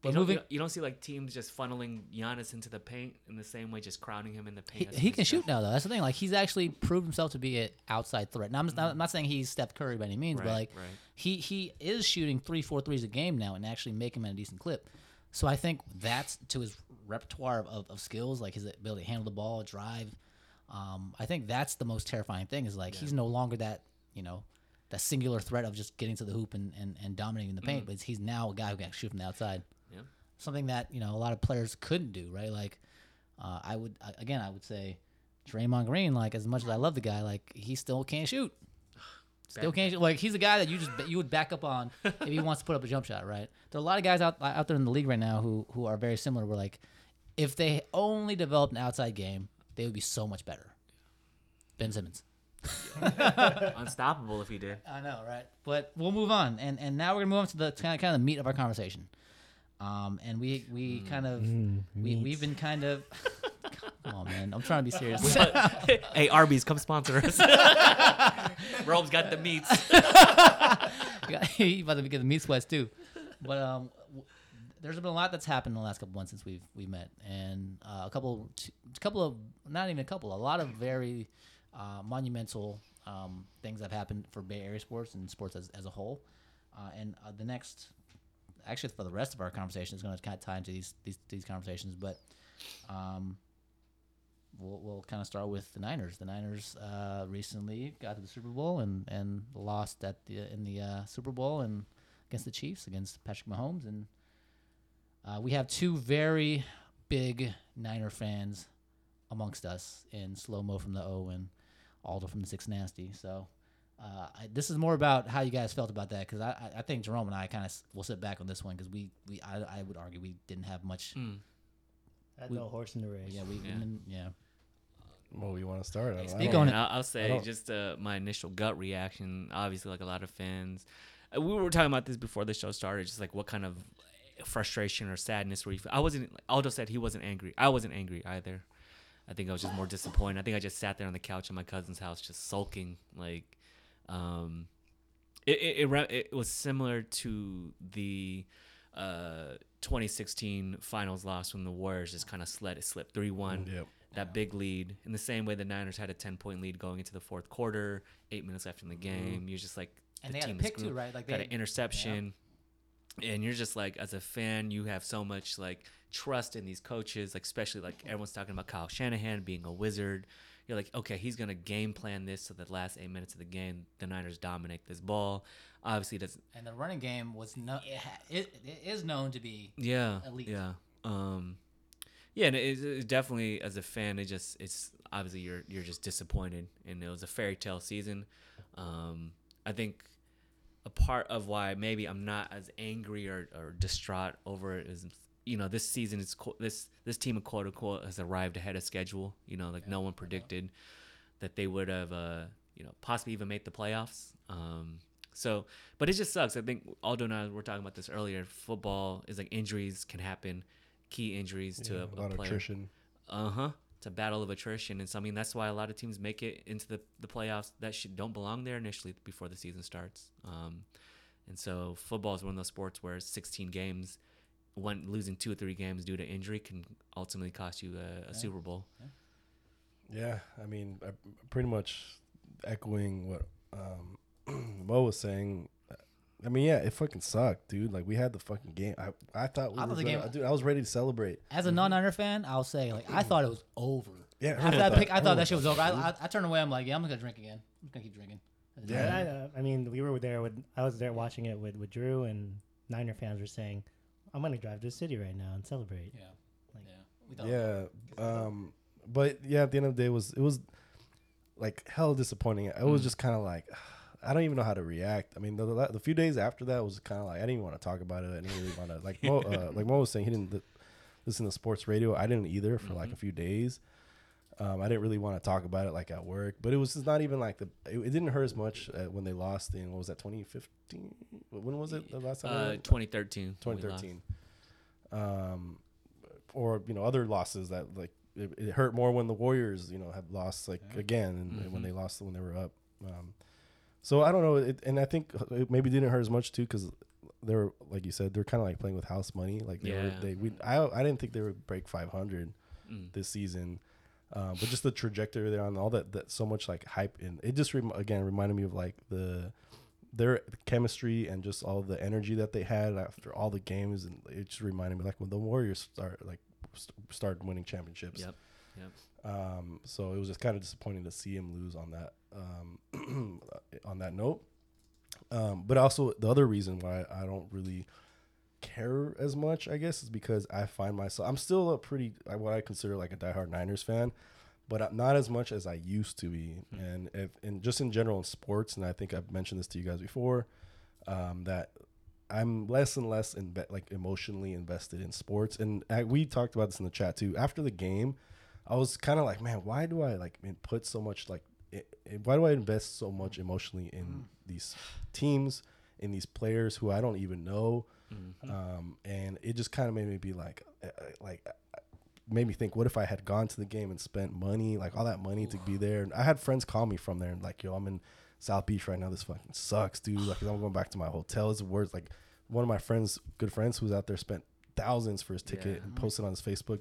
[SPEAKER 1] but moving,
[SPEAKER 4] you, don't, you don't see like teams just funneling Giannis into the paint in the same way, just crowding him in the paint.
[SPEAKER 1] he can shoot now though. That's the thing. Like he's actually proved himself to be an outside threat. Now I'm, not, I'm not saying he's Steph Curry by any means, but like
[SPEAKER 4] right.
[SPEAKER 1] he he is shooting three four threes a game now and actually making them at a decent clip. So I think that's to his repertoire of, of, skills, like his ability to handle the ball, drive. Um, I think that's the most terrifying thing is like he's no longer that you know that singular threat of just getting to the hoop and, and, and dominating the paint, but he's now a guy who can shoot from the outside.
[SPEAKER 4] Yeah.
[SPEAKER 1] Something that you know a lot of players couldn't do, right? Like uh, I would again I would say Draymond Green, like as much as I love the guy, like he still can't shoot. Still can't shoot. Like he's a guy that you just you would back up on if he wants to put up a jump shot, right? There are a lot of guys out out there in the league right now who who are very similar. Where like if they only developed an outside game, they would be so much better. Ben Simmons.
[SPEAKER 4] Unstoppable if he did.
[SPEAKER 1] I know, right? But we'll move on, and and now we're gonna move on to the kind of kind of the meat of our conversation. Um, and we we kind of we we've been kind of. Come on, man! I'm trying to be serious.
[SPEAKER 4] hey, Arby's, come sponsor us. Rome's got the meats.
[SPEAKER 1] you about to get the meat sweats too. But um, w- there's been a lot that's happened in the last couple months since we've we met, and uh, a couple, t- a couple of not even a couple, a lot of very uh, monumental um, things have happened for Bay Area sports and sports as, as a whole. Uh, and uh, the next, actually, for the rest of our conversation is going to kind of tie into these these, these conversations, but. Um, We'll, we'll kind of start with the Niners. The Niners uh, recently got to the Super Bowl and, and lost at the in the uh, Super Bowl and against the Chiefs against Patrick Mahomes and uh, we have two very big Niner fans amongst us in slow mo from the O and Aldo from the Six Nasty. So uh, I, this is more about how you guys felt about that because I, I I think Jerome and I kind of will sit back on this one because we we I, I would argue we didn't have much.
[SPEAKER 4] Mm.
[SPEAKER 3] Had
[SPEAKER 1] We-
[SPEAKER 3] no horse in the race.
[SPEAKER 1] Yeah, we
[SPEAKER 4] Yeah.
[SPEAKER 1] didn't- yeah.
[SPEAKER 2] Well, you want to start? I
[SPEAKER 1] speak on it.
[SPEAKER 4] I'll, I'll say just uh, my initial gut reaction. Obviously, like a lot of fans, uh, we were talking about this before the show started. Just like what kind of frustration or sadness were you? feel- I wasn't. Aldo said he wasn't angry. I wasn't angry either. I think I was just more disappointed. I think I just sat there on the couch in my cousin's house, just sulking. Like, um, it it, it, re- it was similar to the uh 2016 finals loss when the Warriors just kind of let it slip three one
[SPEAKER 2] Yep.
[SPEAKER 4] that big lead in the same way the Niners had a 10 point lead going into the fourth quarter, eight minutes left in the game. You're just like,
[SPEAKER 1] And
[SPEAKER 4] the
[SPEAKER 1] they had a pick too, right? Like
[SPEAKER 4] got
[SPEAKER 1] they
[SPEAKER 4] an interception. And you're just like, as a fan, you have so much like trust in these coaches, like especially like everyone's talking about Kyle Shanahan being a wizard. You're like, okay, he's gonna game plan this so the last eight minutes of the game, the Niners dominate this ball. Obviously, that's
[SPEAKER 1] and the running game was no it, ha- it, it is known to be
[SPEAKER 4] yeah
[SPEAKER 1] elite.
[SPEAKER 4] yeah um yeah and it, it definitely as a fan it just it's obviously you're you're just disappointed and it was a fairy tale season um i think a part of why maybe i'm not as angry or, or distraught over it is you know this season is co- this this team of quote unquote has arrived ahead of schedule you know like no one predicted that they would have uh you know possibly even made the playoffs um so, but it just sucks. I think Aldo and I were talking about this earlier. Football is like injuries can happen, key injuries to a,
[SPEAKER 2] a lot of
[SPEAKER 4] player.
[SPEAKER 2] attrition.
[SPEAKER 4] Uh huh. It's a battle of attrition, and so I mean that's why a lot of teams make it into the, the playoffs that should don't belong there initially before the season starts. Um, and so football is one of those sports where 16 games, one losing two or three games due to injury can ultimately cost you a, a Super Bowl.
[SPEAKER 2] Yeah, I mean, I, pretty much echoing what um, Mo was saying. I mean, yeah, it fucking sucked, dude. Like we had the fucking game. I I thought we
[SPEAKER 1] I
[SPEAKER 2] were
[SPEAKER 1] the
[SPEAKER 2] gonna,
[SPEAKER 1] game-
[SPEAKER 2] dude. I was ready to celebrate.
[SPEAKER 1] As a non-Niner fan, I'll say like I thought it was over.
[SPEAKER 2] Yeah,
[SPEAKER 1] After that pick, I thought
[SPEAKER 2] everyone
[SPEAKER 1] that shit was over. I. I, I turned away. I'm like, yeah, I'm gonna drink again. I'm gonna keep drinking.
[SPEAKER 2] Yeah.
[SPEAKER 3] I, uh, I mean, we were there with I was there watching it with, with Drew and Niner fans were saying, "I'm gonna drive to the city right now and celebrate."
[SPEAKER 1] yeah,
[SPEAKER 3] Like-
[SPEAKER 1] yeah.
[SPEAKER 2] Yeah, um, but yeah, at the end of the day, it was it was like hell disappointing. It was just kind of like I don't even know how to react. I mean, the, the, the few days after that was kind of like I didn't even want to talk about it. I didn't really want to like Mo, uh, like Mo was saying he didn't li- listen to sports radio. I didn't either for like a few days. Um, I didn't really want to talk about it like at work, but it was just not even like the. It, it didn't hurt as much uh, when they lost in what was that 2015? When was it the last time? they
[SPEAKER 4] Uh, 2013. when we lost.
[SPEAKER 2] 2013 um or you know other losses that like it, it hurt more when the warriors you know had lost like again and, and when they lost when they were up um so i don't know it, and i think it maybe didn't hurt as much too because they're like you said they're kind of like playing with house money like they were
[SPEAKER 4] Yeah.
[SPEAKER 2] they we i i didn't think they would break 500
[SPEAKER 4] Mm.
[SPEAKER 2] this season um, but just the trajectory they're on, all that, that so much like hype, and it just rem- again reminded me of like the their chemistry and just all the energy that they had after all the games, and it just reminded me like when the Warriors start like st- started winning championships.
[SPEAKER 4] Yep. Yep.
[SPEAKER 2] Um, so it was just kind of disappointing to see him lose on that um, on that note. Um, but also the other reason why I don't really care as much, I guess, is because I find myself I'm still a pretty what I consider like a diehard Niners fan, but I'm not as much as I used to be. And if and just in general in sports, and I think I've mentioned this to you guys before, um, that I'm less and less inve- like emotionally invested in sports. And I, we talked about this in the chat too. After the game, I was kind of like, man, why do I like put so much like, i i- why do I invest so much emotionally in these teams, in these players who I don't even know? Um, and it just kind of made me be like, uh, uh, like, uh, made me think, what if I had gone to the game and spent money, like all that money to be there? And I had friends call me from there and like, yo, I'm in South Beach right now. This fucking sucks, dude. Like, I'm going back to my hotel. It's worst. Like, one of my friends, good friends, who's out there spent thousands for his ticket
[SPEAKER 4] Yeah.
[SPEAKER 2] and posted on his Facebook,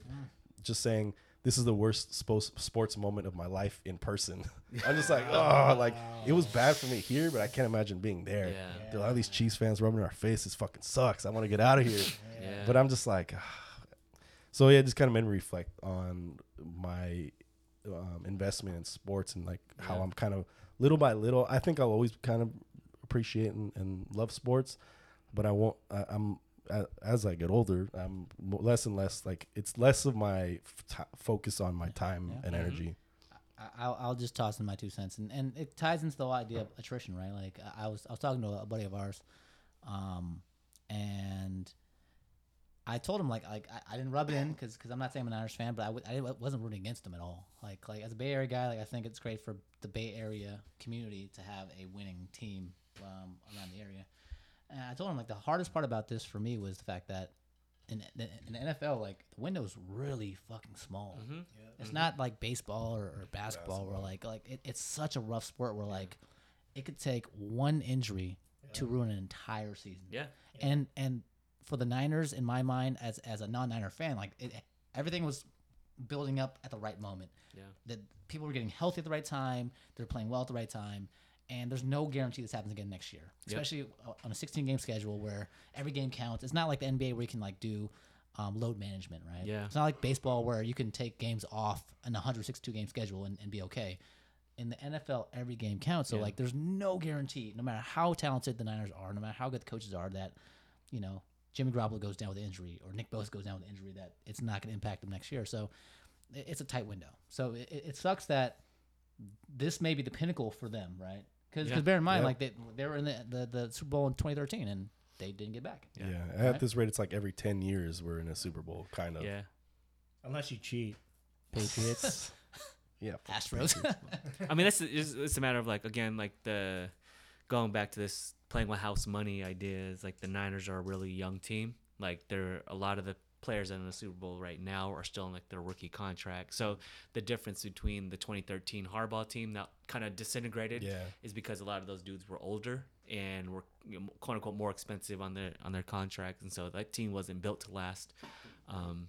[SPEAKER 2] just saying this is the worst sports sports moment of my life in person. I'm just like, oh, like it was bad for me here, but I can't imagine being there.
[SPEAKER 4] Yeah.
[SPEAKER 2] There are all these Chiefs fans rubbing our faces. Fucking sucks. I want to get out of here.
[SPEAKER 4] Yeah.
[SPEAKER 2] But I'm just like, so yeah, it just kind of made me reflect on my um, investment in sports and like how
[SPEAKER 4] Yeah.
[SPEAKER 2] I'm kind of little by little. I think I'll always kind of appreciate and, and love sports, but I won't. I, I'm a- as I get older, I'm less and less like it's less of my f- t- focus on my time
[SPEAKER 1] Yeah.
[SPEAKER 2] and
[SPEAKER 4] Mhm.
[SPEAKER 2] energy.
[SPEAKER 1] I- I'll, I'll just toss in my two cents, and, and it ties into the whole idea of attrition, right? Like I- I was I was talking to a buddy of ours, um, and I told him like like I, I didn't rub it in because because I'm not saying I'm an Irish fan, but I, w- I didn't- wasn't rooting against them at all. Like like as a Bay Area guy, like I think it's great for the Bay Area community to have a winning team um, around the area. And I told him like the hardest part about this for me was the fact that in the, in the NFL, like the window's really fucking small.
[SPEAKER 4] Mhm.
[SPEAKER 1] It's not like baseball or, or basketball, where like like it, it's such a rough sport where like it could take one injury to ruin an entire season.
[SPEAKER 4] Yeah.
[SPEAKER 1] And and for the Niners, in my mind, as as a non-Niner fan, like it, everything was building up at the right moment.
[SPEAKER 4] Yeah.
[SPEAKER 1] That people were getting healthy at the right time. They're playing well at the right time. And there's no guarantee this happens again next year, especially uh, on a 16 game schedule where every game counts. It's not like the NBA where you can like do um, load management, right?
[SPEAKER 4] Yeah.
[SPEAKER 1] It's not like baseball where you can take games off an a 162 game schedule and, and be okay. In the NFL, every game counts. So
[SPEAKER 4] Yeah.
[SPEAKER 1] like, there's no guarantee, no matter how talented the Niners are, no matter how good the coaches are, that you know Jimmy Garoppolo goes down with an injury or Nick Bosa goes down with an injury, that it's not going to impact them next year. So it's a tight window. So it it sucks that this may be the pinnacle for them, right? Because
[SPEAKER 4] Yeah.
[SPEAKER 1] bear in mind,
[SPEAKER 2] Yeah.
[SPEAKER 1] like they they were in the, the the Super Bowl in 2013 and they didn't get back.
[SPEAKER 2] Yeah,
[SPEAKER 4] Yeah.
[SPEAKER 2] at
[SPEAKER 1] Right.
[SPEAKER 2] this rate, it's like every ten years we're in a Super Bowl, kind of.
[SPEAKER 4] Yeah.
[SPEAKER 3] Unless you cheat, Patriots.
[SPEAKER 2] yeah.
[SPEAKER 1] Astros.
[SPEAKER 4] I mean, that's it's, it's a matter of like again, like the going back to this playing with house money ideas. Like the Niners are a really young team. Like they're a lot of the players in the Super Bowl right now are still in like their rookie contract. So the difference between the 2013 Harbaugh team that kind of disintegrated
[SPEAKER 2] Yeah.
[SPEAKER 4] is because a lot of those dudes were older and were you know, quote unquote more expensive on their on their contracts, and so that team wasn't built to last. Um,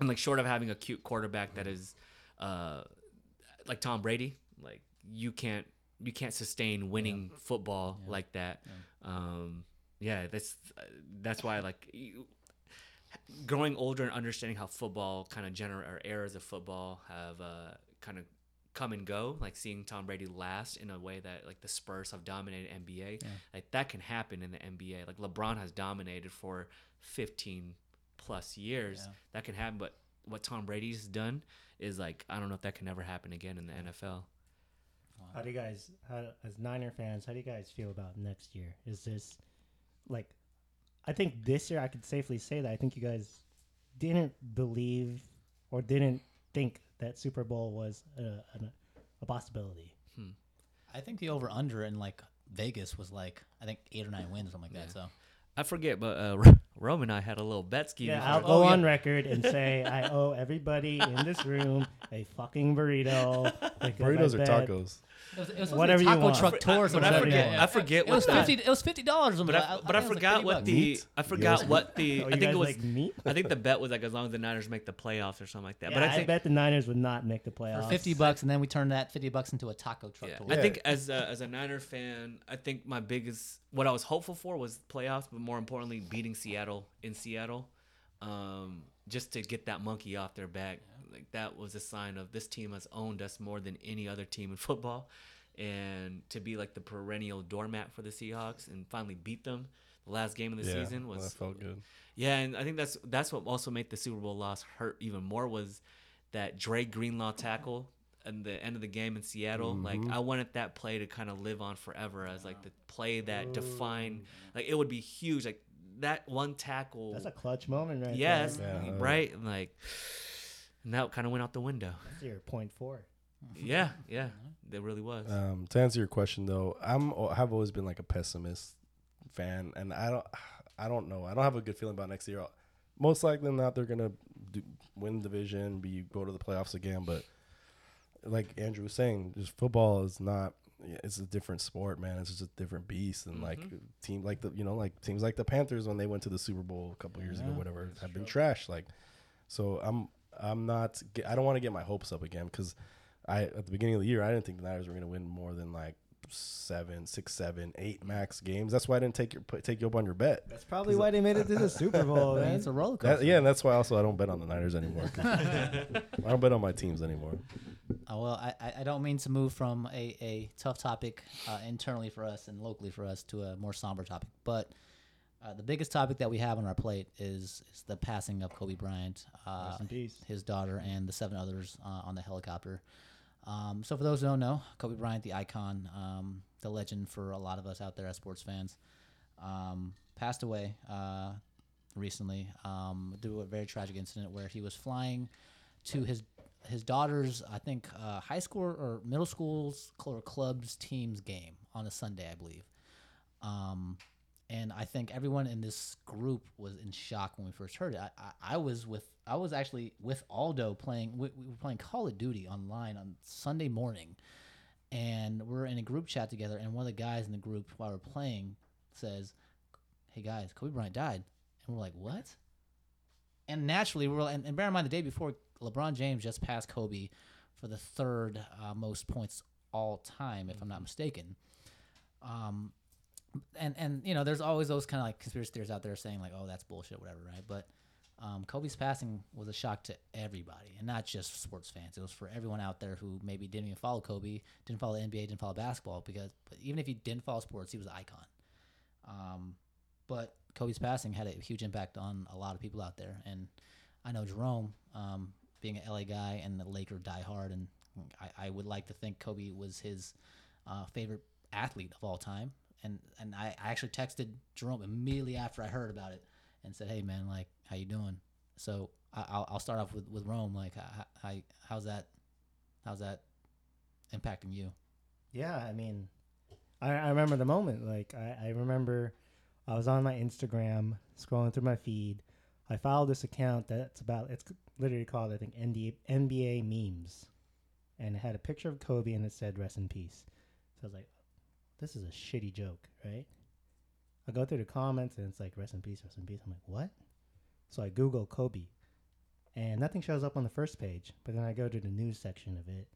[SPEAKER 4] and like short of having a cute quarterback that is uh, like Tom Brady, like you can't you can't sustain winning football
[SPEAKER 1] Yeah.
[SPEAKER 4] like that. Um, yeah, that's that's why like growing older and understanding how football kind of gener or eras of football have uh, kind of come and go, like seeing Tom Brady last in a way that like the Spurs have dominated NBA,
[SPEAKER 1] Yeah.
[SPEAKER 4] like that can happen in the NBA. Like LeBron has dominated for 15 plus years.
[SPEAKER 1] Yeah.
[SPEAKER 4] That can happen, but what Tom Brady's done is like I don't know if that can ever happen again in the NFL.
[SPEAKER 3] How do you guys, how, as Niner fans, how do you guys feel about next year? Is this like, I think this year I could safely say that I think you guys didn't believe or didn't think that Super Bowl was a, a, a possibility. Hmm.
[SPEAKER 1] I think the over under in like Vegas was like I think eight or nine wins, or something like that. So
[SPEAKER 4] I forget, but uh, Rome and I had a little bet scheme.
[SPEAKER 3] Yeah, I'll
[SPEAKER 1] Oh,
[SPEAKER 3] go
[SPEAKER 1] yeah.
[SPEAKER 3] on record and say I owe everybody in this room a fucking burrito.
[SPEAKER 2] Burritos or tacos?
[SPEAKER 1] it was, it was
[SPEAKER 3] Whatever you
[SPEAKER 1] taco
[SPEAKER 3] want.
[SPEAKER 1] truck
[SPEAKER 4] I-
[SPEAKER 1] tour.
[SPEAKER 4] but I
[SPEAKER 1] like
[SPEAKER 4] forget-
[SPEAKER 1] that.
[SPEAKER 4] I forget
[SPEAKER 1] It was
[SPEAKER 4] what the-
[SPEAKER 1] fifty. It was fifty dollars.
[SPEAKER 4] But I, but I forgot what the I forgot
[SPEAKER 2] Yes.
[SPEAKER 4] what the
[SPEAKER 3] Oh,
[SPEAKER 4] I
[SPEAKER 3] you
[SPEAKER 4] think
[SPEAKER 3] guys
[SPEAKER 4] it was
[SPEAKER 3] like meat?
[SPEAKER 4] I think the bet was like as long as the Niners make the playoffs or something like that.
[SPEAKER 3] Yeah,
[SPEAKER 4] but
[SPEAKER 3] I,
[SPEAKER 4] I think
[SPEAKER 3] bet the Niners would not make the
[SPEAKER 1] for
[SPEAKER 3] playoffs.
[SPEAKER 1] fifty bucks, and then we turned that fifty bucks into a taco truck
[SPEAKER 4] yeah,
[SPEAKER 1] tour.
[SPEAKER 4] I think as a, as a Niner fan, I think my biggest what I was hopeful for was playoffs, but more importantly, beating Seattle in Seattle, um, just to get that monkey off their back. Like that was a sign of this team has owned us more than any other team in football, and to be like the perennial doormat for the Seahawks and finally beat them. The last game of the
[SPEAKER 2] yeah,
[SPEAKER 4] season
[SPEAKER 2] well,
[SPEAKER 4] was
[SPEAKER 2] that felt good.
[SPEAKER 4] Yeah, and I think that's that's what also made the Super Bowl loss hurt even more was that Dre Greenlaw tackle at the end of the game in Seattle. Like I wanted that play to kind of live on forever as like the play that defined like it would be huge. Like that one tackle.
[SPEAKER 3] That's a clutch moment right
[SPEAKER 4] yes,
[SPEAKER 3] there.
[SPEAKER 2] Yeah.
[SPEAKER 4] right. And like and that kind of went out the window.
[SPEAKER 3] That's your point four.
[SPEAKER 4] yeah, yeah, that really was.
[SPEAKER 2] Um, to answer your question though, I'm I've always been like a pessimist fan, and I don't, I don't know. I don't have a good feeling about next year. Most likely not, they're gonna do, win division, be go to the playoffs again. But like Andrew was saying, just football is not it's a different sport, man. It's just a different beast, and like mm-hmm. team like the you know like teams like the Panthers when they went to the Super Bowl a couple years ago, whatever, have been trashed. Like, so I'm I'm not. I don't want to get my hopes up again because I at the beginning of the year I didn't think the Niners were going to win more than like seven, six, seven, eight max games. That's why I didn't take your take you up on your bet.
[SPEAKER 3] That's probably why they made it to the Super Bowl, man.
[SPEAKER 1] it's a roller coaster.
[SPEAKER 2] That, yeah, and that's why also I don't bet on the Niners anymore. I don't bet on my teams anymore.
[SPEAKER 1] Uh, well, I, I- I don't mean to move from a, a tough topic uh, internally for us and locally for us to a more somber topic, but uh, the biggest topic that we have on our plate is, is the passing of Kobe Bryant, uh,
[SPEAKER 3] Rest in peace.
[SPEAKER 1] his daughter, and the seven others uh, on the helicopter. Um, so, for those who don't know, Kobe Bryant, the icon, um, the legend for a lot of us out there as sports fans, um, passed away uh, recently um, to a very tragic incident where he was flying to his his daughter's, I think, uh, high school or middle school's or club's team's game on a Sunday, I believe. And I think everyone in this group was in shock when we first heard it. I, I, I was with, I was actually with Aldo playing. We, we were playing Call of Duty online on Sunday morning, and we're in a group chat together. And one of the guys in the group while we're playing says, "Hey guys, Kobe Bryant died," and we're like, "What?" And naturally, we're and, and bear in mind the day before, LeBron James just passed Kobe for the third uh, most points all time, if I'm not mistaken. Um, and and you know, there's always those kind of like conspiracy theories out there saying like, oh, that's bullshit, whatever, right? But um, Kobe's passing was a shock to everybody, and not just sports fans. It was for everyone out there who maybe didn't even follow Kobe, didn't follow the NBA, didn't follow basketball, because even if you didn't follow sports, he was an icon. Um, but Kobe's passing had a huge impact on a lot of people out there, and I know Jerome, um, being an LA guy and a Laker diehard, and I, I would like to think Kobe was his uh, favorite athlete of all time. And and I, I actually texted Jerome immediately after I heard about it and said, "Hey man, like how you doing?" So I, I'll I'll start off with with Rome. Like how, how how's that how's that impacting you?
[SPEAKER 3] Yeah, I mean, I, I remember the moment. Like, I, I remember I was on my Instagram scrolling through my feed. I followed this account that's about, it's literally called, I think, NBA, NBA memes. And it had a picture of Kobe and it said, rest in peace. So I was like, this is a shitty joke, right? I go through the comments and it's like, rest in peace, rest in peace. I'm like, what? So I Google Kobe and nothing shows up on the first page. But then I go to the news section of it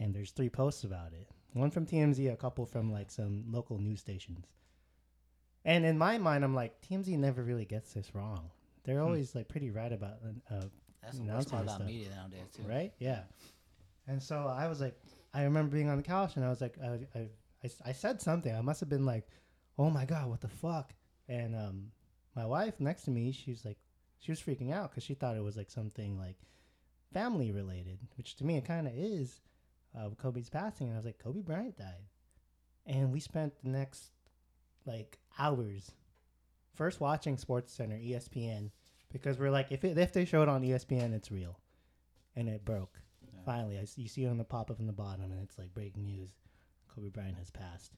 [SPEAKER 3] and there's three posts about it. One from TMZ, a couple from like some local news stations. And in my mind, I'm like, TMZ never really gets this wrong. They're always like pretty right about uh,
[SPEAKER 1] That's the worst part about media nowadays too.
[SPEAKER 3] right? Yeah. And so I was like, I remember being on the couch and I was like, I, I, I, I said something. I must have been like, oh my God, what the fuck? And um, my wife next to me, she was like, she was freaking out because she thought it was like something like family related, which to me it kind of is. of Kobe's passing. And I was like, Kobe Bryant died, and we spent the next like hours first watching Sports Center ESPN because we're like, if it, if they show it on ESPN, it's real, and it broke.
[SPEAKER 1] Yeah.
[SPEAKER 3] Finally, I you see it on the pop up in the bottom, and it's like breaking news: Kobe Bryant has passed.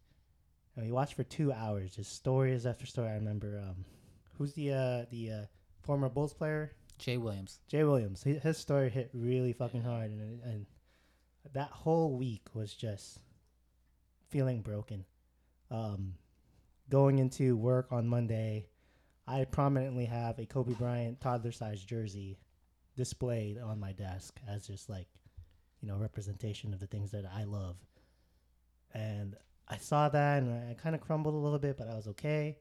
[SPEAKER 3] And we watched for two hours, just stories after story. I remember, um, who's the uh, the uh, former Bulls player?
[SPEAKER 1] Jay Williams.
[SPEAKER 3] Jay Williams. He, his story hit really fucking hard, and and that whole week was just feeling broken. Um, going into work on Monday, I prominently have a Kobe Bryant toddler-sized jersey displayed on my desk as just like, you know, representation of the things that I love. And I saw that, and I kind of crumbled a little bit, but I was okay.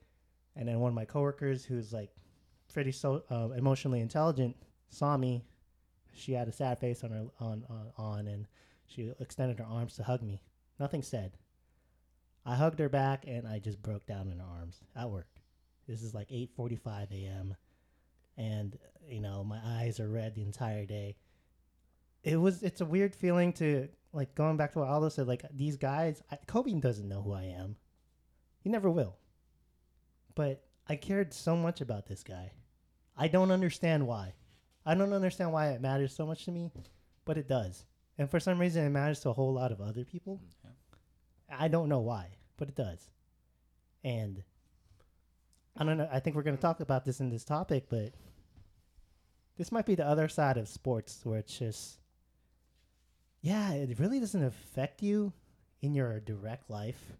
[SPEAKER 3] And then one of my coworkers, who's like pretty so uh, emotionally intelligent, saw me. She had a sad face on her on, on on, and she extended her arms to hug me. Nothing said. I hugged her back, and I just broke down in her arms at work. This is like 8:45 a.m. and you know my eyes are red the entire day. It was it's a weird feeling to like going back to what Aldo said. Like these guys, I, Kobe doesn't know who I am. He never will. But I cared so much about this guy. I don't understand why. I don't understand why it matters so much to me, but it does. And for some reason, it matters to a whole lot of other people. Mm, I don't know why, but it does. And I don't know. I think we're going to talk about this in this topic, but this might be the other side of sports where it's just, yeah, it really doesn't affect you in your direct life.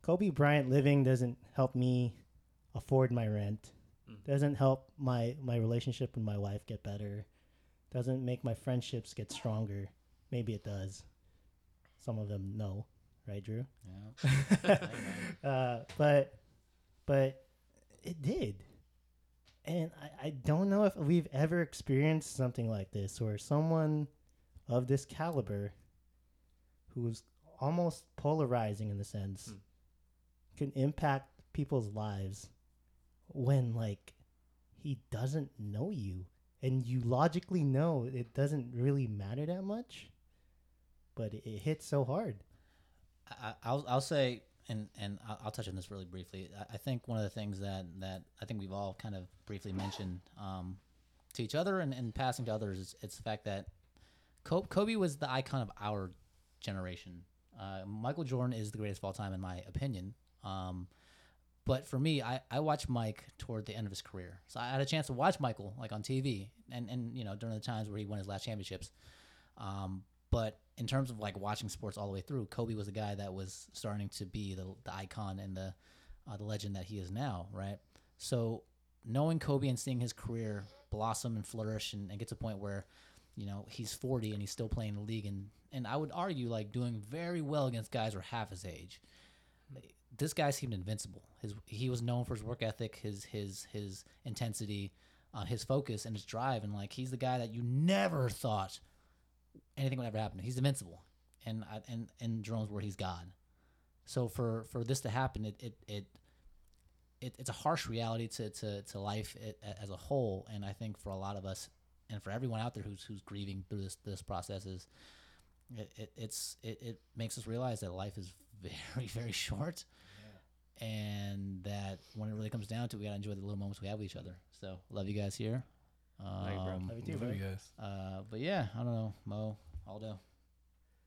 [SPEAKER 3] Kobe Bryant living doesn't help me afford my rent.
[SPEAKER 4] Mm.
[SPEAKER 3] Doesn't help my my relationship with my wife get better. Doesn't make my friendships get stronger. Maybe it does. Some of them no, right, Drew?
[SPEAKER 1] Yeah.
[SPEAKER 3] uh, but but it did. And I, I don't know if we've ever experienced something like this where someone of this caliber who's almost polarizing in the sense
[SPEAKER 4] Hmm.
[SPEAKER 3] can impact people's lives when like he doesn't know you and you logically know it doesn't really matter that much but it, it hits so hard
[SPEAKER 1] I, I'll I'll say, and and I'll, I'll touch on this really briefly. I, I think one of the things that that I think we've all kind of briefly mentioned um, to each other and, and passing to others is it's the fact that Kobe, Kobe was the icon of our generation. Uh, Michael Jordan is the greatest of all time, in my opinion. Um, but for me, I, I watched Mike toward the end of his career, so I had a chance to watch Michael like on TV, and and you know during the times where he won his last championships. Um, but in terms of like watching sports all the way through, Kobe was a guy that was starting to be the, the icon and the uh, the legend that he is now, right? So knowing Kobe and seeing his career blossom and flourish and, and get to a point where, you know, he's 40 and he's still playing the league and and I would argue like doing very well against guys who are half his age. This guy seemed invincible. His he was known for his work ethic, his his his intensity, uh, his focus, and his drive. And like he's the guy that you never thought anything would ever happen. He's invincible, and I, and in Jerome's word, he's God. So for for this to happen, it it it, it it's a harsh reality to to, to life as a whole, and I think for a lot of us, and for everyone out there who's who's grieving through this this process is. It, it it's it, it makes us realize that life is very very short, and that when it really comes down to it, we gotta enjoy the little moments we have with each other. So love you guys here.
[SPEAKER 4] Love you, bro.
[SPEAKER 1] Um,
[SPEAKER 3] Love you too,
[SPEAKER 2] Love you guys.
[SPEAKER 1] uh, but yeah, I don't know, Mo, Aldo.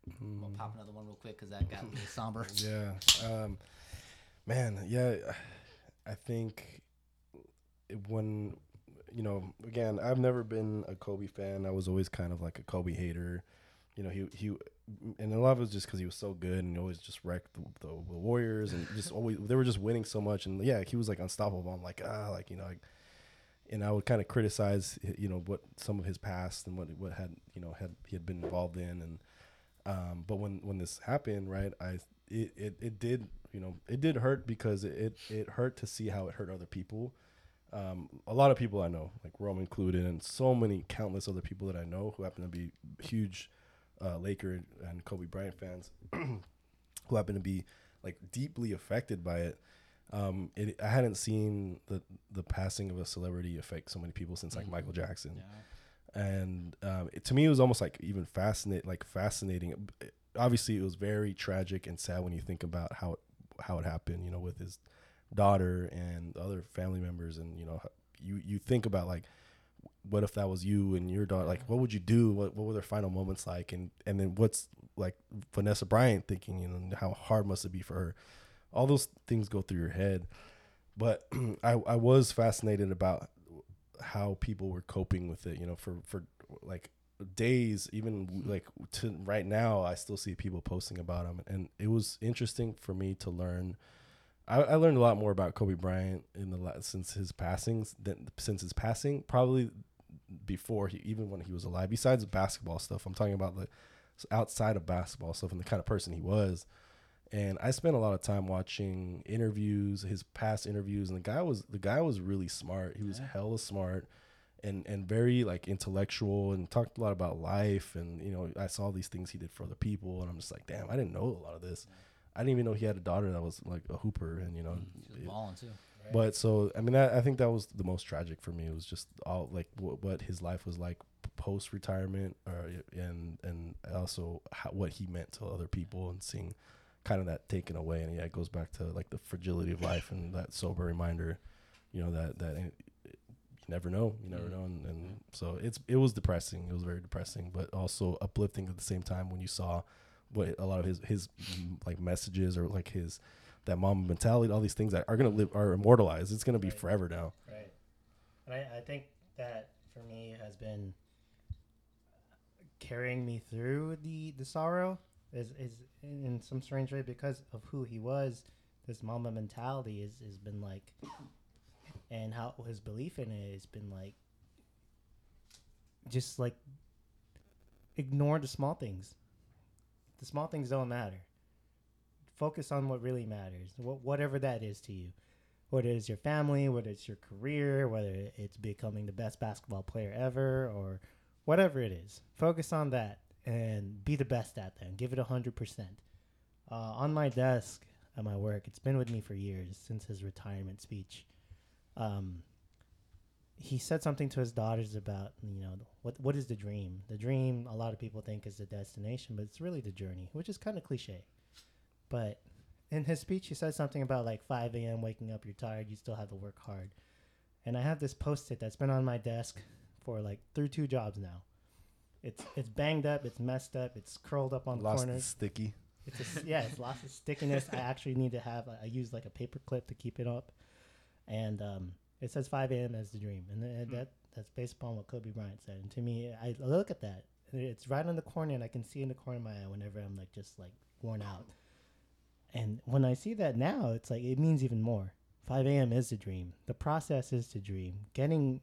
[SPEAKER 2] Mm.
[SPEAKER 1] I'll pop another one real quick because that got a little somber.
[SPEAKER 2] Yeah. Um, man, yeah, I think when, you know, again, I've never been a Kobe fan. I was always kind of like a Kobe hater. You know, he, he, and a lot of it was just because he was so good and he always just wrecked the, the Warriors and just always, they were just winning so much. And yeah, he was like unstoppable. I'm like, ah, like, you know, like, and I would kind of criticize, you know, what some of his past and what, what had, you know, had, he had been involved in. And, um, but when when this happened, right, I it, it, it did you know it did hurt because it, it it hurt to see how it hurt other people. Um, a lot of people I know, like Rome included, and so many countless other people that I know who happen to be huge uh, Laker and Kobe Bryant fans, who happen to be like deeply affected by it. Um, it I hadn't seen the the passing of a celebrity affect so many people since like
[SPEAKER 1] Mhm.
[SPEAKER 2] Michael Jackson
[SPEAKER 1] Yeah.
[SPEAKER 2] and um, it, to me it was almost like even fascinate like fascinating obviously it was very tragic and sad when you think about how it, how it happened. You know, with his daughter and other family members, and you know, you you think about like, what if that was you and your daughter? Like, what would you do? What what were their final moments like? And and then what's like Vanessa Bryant thinking? You know, how hard must it be for her? All those things go through your head. But I I was fascinated about how people were coping with it. You know, for for like days, even hmm. like to right now, I still see people posting about them and it was interesting for me to learn. I, I learned a lot more about Kobe Bryant in the la- since his passings than since his passing, probably before he even when he was alive. Besides basketball stuff, I'm talking about the outside of basketball stuff and the kind of person he was. And I spent a lot of time watching interviews, his past interviews, and the guy was the guy was really smart. He was hella smart and and very like intellectual and talked a lot about life and you know I saw these things he did for other people and I'm just like damn I didn't know a lot of this I didn't even know he had a daughter that was like a hooper and you know mm,
[SPEAKER 1] She was
[SPEAKER 2] it-
[SPEAKER 1] balling too.
[SPEAKER 2] but so I mean that, I think that was the most tragic for me. It was just all like what, what his life was like post retirement or and and also how, what he meant to other people and seeing kind of that taken away. And yeah it goes back to like the fragility of life and that sober reminder you know that that eh, you never know you never mm. know. And, and mm. so it's it was depressing. It was very depressing but also uplifting at the same time when you saw what a lot of his his like messages or like his that Mamba mentality all these things that are gonna live are immortalized it's gonna be
[SPEAKER 3] Right.
[SPEAKER 2] forever now
[SPEAKER 3] Right. And I, I think that for me has been carrying me through the, the sorrow is, is in, in some strange way because of who he was. This Mamba mentality is has been like, and how his belief in it has been like, just like, ignore the small things. The small things don't matter. Focus on what really matters, wh- whatever that is to you whether it's your family, whether it's your career, whether it's becoming the best basketball player ever, or whatever it is. Focus on that and be the best at that and give it 100%. Uh, on my desk at my work, it's been with me for years since his retirement speech. Um, he said something to his daughters about, you know, what what is the dream? The dream, a lot of people think is the destination, but it's really the journey, which is kind of cliche. But in his speech, he said something about like 5 a.m. waking up, you're tired, you still have to work hard. And I have this post-it that's been on my desk for like through two jobs now. It's it's banged up, it's messed up, it's curled up on the
[SPEAKER 2] lost
[SPEAKER 3] corners.
[SPEAKER 2] the sticky
[SPEAKER 3] It's a, yeah, it's lots of stickiness. I actually need to have. I use like a paper clip to keep it up, and um, it says 5 a.m. as the dream, and th- that that's based upon what Kobe Bryant said. And to me, I look at that, it's right on the corner, and I can see in the corner of my eye whenever I'm like just like worn out. And when I see that now, it's like it means even more. 5 a.m. is the dream. The process is the dream. Getting,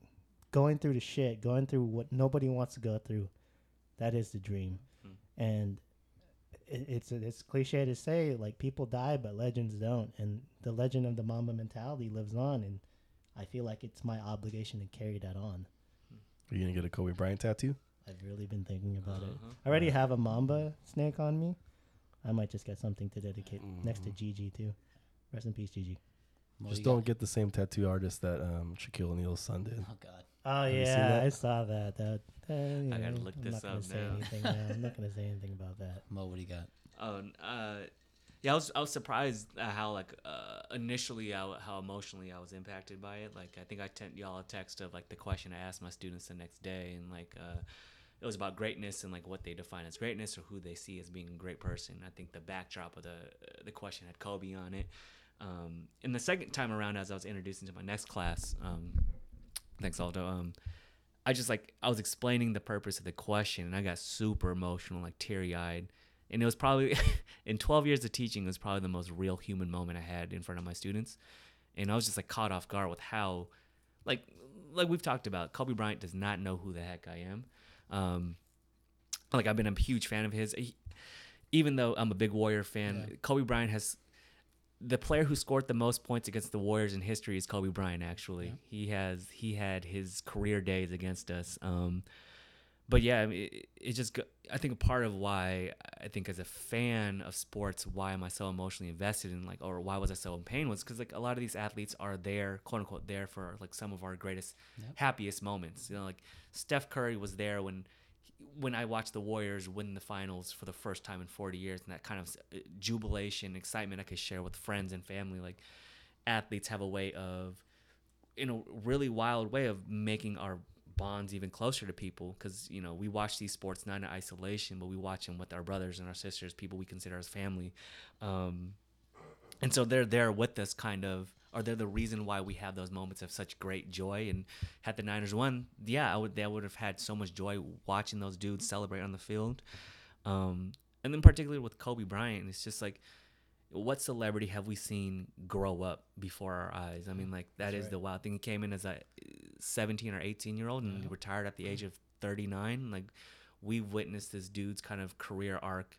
[SPEAKER 3] going through the shit, going through what nobody wants to go through, that is the dream.
[SPEAKER 4] Hmm.
[SPEAKER 3] And it, it's it's cliche to say like people die, but legends don't. And the legend of the Mamba mentality lives on. And I feel like it's my obligation to carry that on.
[SPEAKER 2] are you gonna get a Kobe Bryant tattoo
[SPEAKER 3] I've really been thinking about it.
[SPEAKER 4] Uh-huh.
[SPEAKER 3] I already have a Mamba snake on me. I might just get something to dedicate next to
[SPEAKER 2] Mm.
[SPEAKER 3] Gigi too. Rest in peace, Gigi.
[SPEAKER 1] What
[SPEAKER 2] just don't
[SPEAKER 1] got?
[SPEAKER 2] get the same tattoo artist that um Shaquille O'Neal's son did
[SPEAKER 1] Oh God.
[SPEAKER 3] Oh
[SPEAKER 2] you seen
[SPEAKER 3] yeah. I saw that. That, uh, you
[SPEAKER 4] I gotta look
[SPEAKER 3] I'm
[SPEAKER 4] this
[SPEAKER 3] not gonna
[SPEAKER 4] up
[SPEAKER 3] say
[SPEAKER 4] now.
[SPEAKER 3] anything. now. I'm not gonna say anything about that.
[SPEAKER 1] Mo, what do you got?
[SPEAKER 4] Oh, uh, yeah, I was I was surprised how like uh, initially how, how emotionally I was impacted by it. Like I think I sent y'all a text of like the question I asked my students the next day, and like uh, it was about greatness and like what they define as greatness or who they see as being a great person. I think the backdrop of the the question had Kobe on it. Um, and the second time around, as I was introducing to my next class, um, thanks Aldo. Um, I just like I was explaining the purpose of the question, and I got super emotional, like teary eyed. And it was probably in 12 years of teaching, it was probably the most real human moment I had in front of my students. And I was just like caught off guard with how, like, like we've talked about, Kobe Bryant does not know who the heck I am. Um, like I've been a huge fan of his. He- even though I'm a big Warrior fan,
[SPEAKER 1] Yeah.
[SPEAKER 4] Kobe Bryant has the player who scored the most points against the Warriors in history is Kobe Bryant. Actually,
[SPEAKER 1] Yeah.
[SPEAKER 4] he has he had his career days against us. Um, but yeah, it, it just I think a part of why I think as a fan of sports, why am I so emotionally invested in like, or why was I so in pain was because like a lot of these athletes are there, quote unquote, there for like some of our greatest,
[SPEAKER 1] Yep.
[SPEAKER 4] happiest moments. You know, like Steph Curry was there when when I watched the Warriors win the finals for the first time in 40 years, and that kind of uh, jubilation, excitement I could share with friends and family, like athletes have a way of, in a really wild way of making our bonds even closer to people because you know we watch these sports not in isolation but we watch them with our brothers and our sisters people we consider as family. Um, and so they're there with us kind of or they're the reason why we have those moments of such great joy. And had the niners won yeah i would they would have had so much joy watching those dudes celebrate on the field. Um, and then particularly with kobe bryant it's just like what celebrity have we seen grow up before our eyes? I mean like that is
[SPEAKER 3] right.
[SPEAKER 4] the wild thing. He came in as a 17 or 18 year old and retired at the age of 39 like we've witnessed this dude's kind of career arc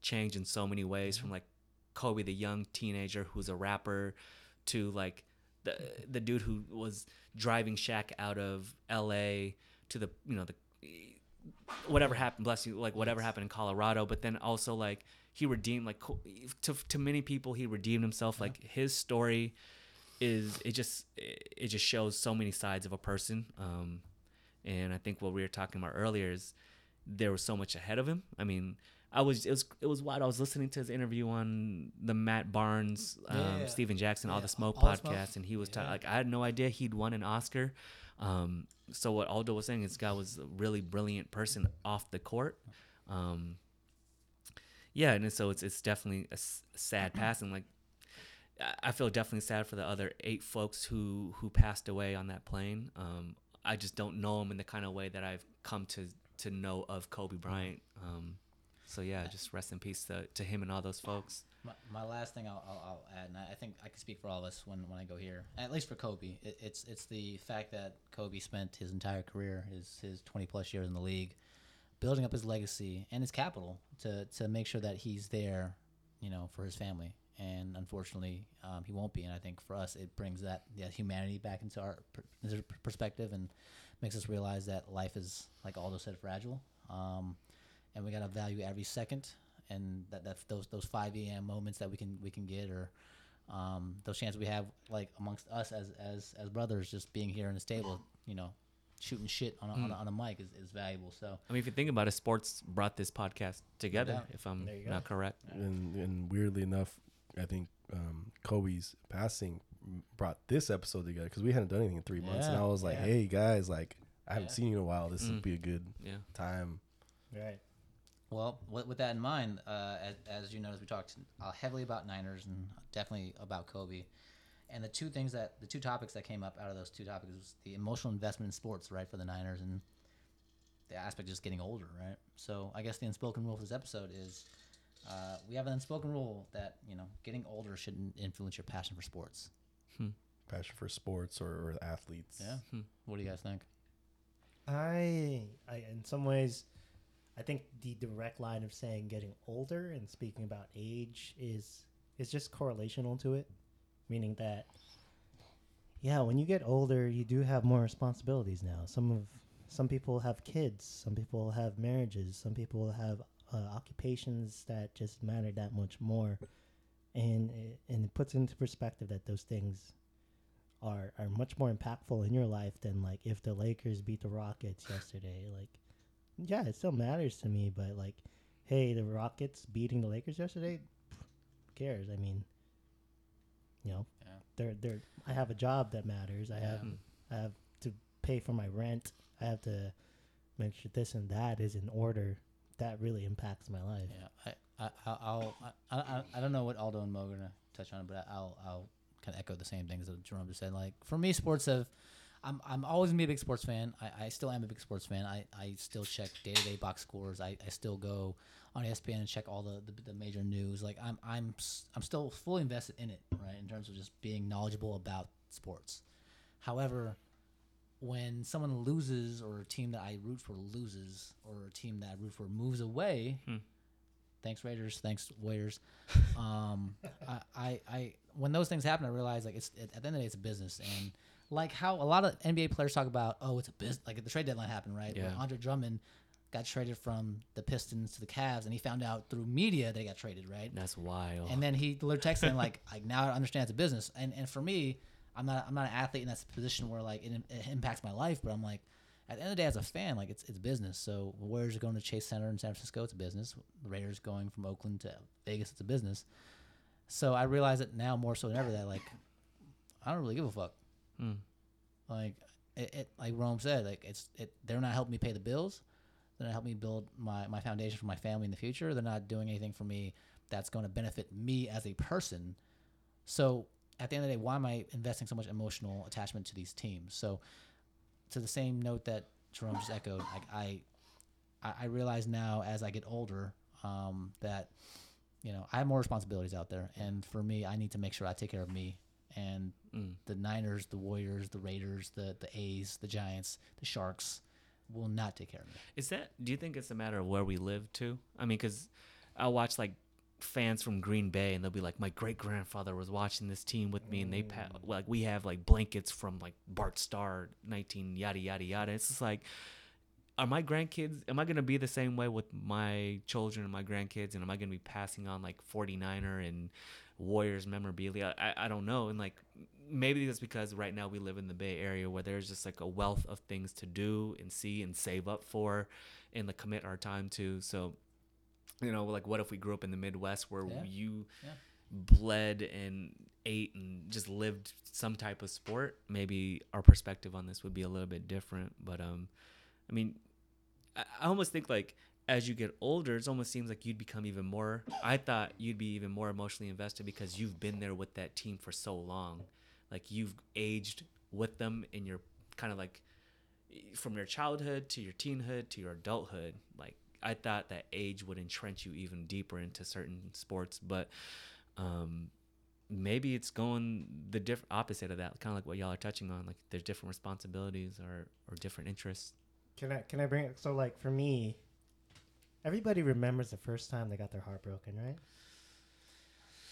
[SPEAKER 4] change in so many ways from like Kobe, the young teenager who's a rapper, to like the the dude who was driving Shaq out of L.A. to the you know the whatever happened, bless you, like whatever happened in Colorado. But then also like he redeemed like to to many people he redeemed himself. Like his story is it just it just shows so many sides of a person. Um, and I think what we were talking about earlier is there was so much ahead of him. I mean, I was it was it was wild. I was listening to his interview on the Matt Barnes, um,
[SPEAKER 1] Yeah, yeah.
[SPEAKER 4] Stephen Jackson, All the Smoke
[SPEAKER 1] All
[SPEAKER 4] podcast,
[SPEAKER 1] Smoke.
[SPEAKER 4] and he was ta- like, I had no idea he'd won an Oscar. Um, so what Aldo was saying, this guy was a really brilliant person off the court. Um, yeah, and so it's it's definitely a s- sad passing. Like I- feel definitely sad for the other eight folks who who passed away on that plane. Um, I just don't know them in the kind of way that I've come to to know of Kobe Bryant. Um, so yeah, just rest in peace to, to him and all those folks.
[SPEAKER 1] My, my last thing I'll, I'll, I'll add, and I think I can speak for all of us when, when I go here, at least for Kobe, it, it's it's the fact that Kobe spent his entire career, his his 20 plus years in the league, building up his legacy and his capital to, to make sure that he's there, you know, for his family. And unfortunately, um, he won't be. And I think for us, it brings that yeah, humanity back into our per- perspective and makes us realize that life is, like Aldo said, fragile. Um, and we gotta value every second, and that, that those those five a.m. moments that we can we can get, or um, those chances we have, like amongst us as as as brothers, just being here in this table, you know, shooting shit on a, on, a, on a mic is, is valuable. So
[SPEAKER 4] I mean, if you think about it, sports brought this podcast together.
[SPEAKER 1] doubt.
[SPEAKER 4] If I'm
[SPEAKER 3] There you go.
[SPEAKER 4] not correct,
[SPEAKER 2] and, and weirdly enough, I think um, Kobe's passing brought this episode together because we hadn't done anything in three months, and I was like,
[SPEAKER 3] yeah.
[SPEAKER 2] "Hey guys, like I haven't
[SPEAKER 1] Yeah.
[SPEAKER 2] seen you in a while. This
[SPEAKER 4] Mm.
[SPEAKER 2] would be a good
[SPEAKER 4] yeah.
[SPEAKER 2] time."
[SPEAKER 3] Right.
[SPEAKER 1] Well, with, with that in mind, uh, as, as you noticed, we talked uh, heavily about Niners and definitely about Kobe. And the two things that the two topics that came up out of those two topics was the emotional investment in sports, right, for the Niners, and the aspect of just getting older, right. So I guess the unspoken rule for this episode is uh, we have an unspoken rule that you know getting older shouldn't influence your passion for sports.
[SPEAKER 2] Passion for sports or, or athletes.
[SPEAKER 1] Yeah.
[SPEAKER 4] Hmm.
[SPEAKER 1] What do you guys think?
[SPEAKER 3] I, I, in some ways, I think the direct line of saying getting older and speaking about age is is just correlational to it, meaning that, yeah, when you get older, you do have more responsibilities now. Some of some people have kids, some people have marriages, some people have uh, occupations that just matter that much more, and it, and it puts into perspective that those things are are much more impactful in your life than like if the Lakers beat the Rockets yesterday. Like, yeah, it still matters to me, but like, hey, the Rockets beating the Lakers yesterday, who cares? I mean, you know,
[SPEAKER 1] Yeah.
[SPEAKER 3] they're they're. I have a job that matters. I have I have to pay for my rent. I have to make sure this and that is in order. That really impacts my life.
[SPEAKER 1] Yeah, I, I, I'll, I, I, I don't know what Aldo and Mo are gonna touch on, but I'll, I'll kind of echo the same things that Jerome just said. Like for me, sports have, I'm, I'm always gonna be a big sports fan. I, I still am a big sports fan. I, I still check day to day box scores. I, I still go on ESPN and check all the, the, the major news. Like I'm, I'm, I'm still fully invested in it, right? In terms of just being knowledgeable about sports. However, when someone loses or a team that I root for loses or a team that I root for moves away,
[SPEAKER 4] Hmm.
[SPEAKER 1] thanks Raiders, thanks Warriors. Um, I, I, I, when those things happen, I realize like it's at the end of the day, it's a business, and like how a lot of NBA players talk about, oh, it's a business. Like the trade deadline happened, right? Where
[SPEAKER 4] Yeah.
[SPEAKER 1] Andre Drummond got traded from the Pistons to the Cavs, and he found out through media they got traded, right?
[SPEAKER 4] That's wild.
[SPEAKER 1] And then he literally texted him like, like now I understand it's a business. And and for me, I'm not I'm not an athlete in that position where like it, it impacts my life, but I'm like, at the end of the day, as a fan, like it's it's business. So Warriors are going to Chase Center in San Francisco, it's a business. The Raiders going from Oakland to Vegas, it's a business. So I realize it now more so than ever that like I don't really give a fuck.
[SPEAKER 4] Mm.
[SPEAKER 1] Like it, it like Rome said, like it's it they're not helping me pay the bills. They're not helping me build my, my foundation for my family in the future. They're not doing anything for me that's going to benefit me as a person. So at the end of the day, why am I investing so much emotional attachment to these teams? So to the same note that Jerome just echoed, like I I, I realize now as I get older um, that you know I have more responsibilities out there, and for me, I need to make sure I take care of me. And
[SPEAKER 4] Mm.
[SPEAKER 1] the Niners, the Warriors, the Raiders, the the A's, the Giants, the Sharks will not take care of me.
[SPEAKER 4] Is that? Do you think it's a matter of where we live too? I mean, because I'll watch like fans from Green Bay, and they'll be like, "My great grandfather was watching this team with me, and they pa- like we have like blankets from like Bart Starr, nineteen yada yada yada." It's just like, are my grandkids? Am I gonna be the same way with my children and my grandkids? And am I gonna be passing on like 49er and Warriors memorabilia? I, I don't know. And like maybe that's because right now we live in the Bay Area where there's just like a wealth of things to do and see and save up for and like commit our time to. So, you know, like what if we grew up in the Midwest where
[SPEAKER 1] Yeah.
[SPEAKER 4] you
[SPEAKER 1] Yeah.
[SPEAKER 4] bled and ate and just lived some type of sport? Maybe our perspective on this would be a little bit different. But um, I mean, I, I almost think like as you get older, it almost seems like you'd become even more. I thought you'd be even more emotionally invested because you've been there with that team for so long. Like you've aged with them in your kind of like from your childhood to your teenhood to your adulthood. Like I thought that age would entrench you even deeper into certain sports, but um, maybe it's going the diff- opposite of that. Kind of like what y'all are touching on. Like there's different responsibilities or or different interests.
[SPEAKER 3] Can I can I bring it? So like for me, everybody remembers the first time they got their heart broken, right?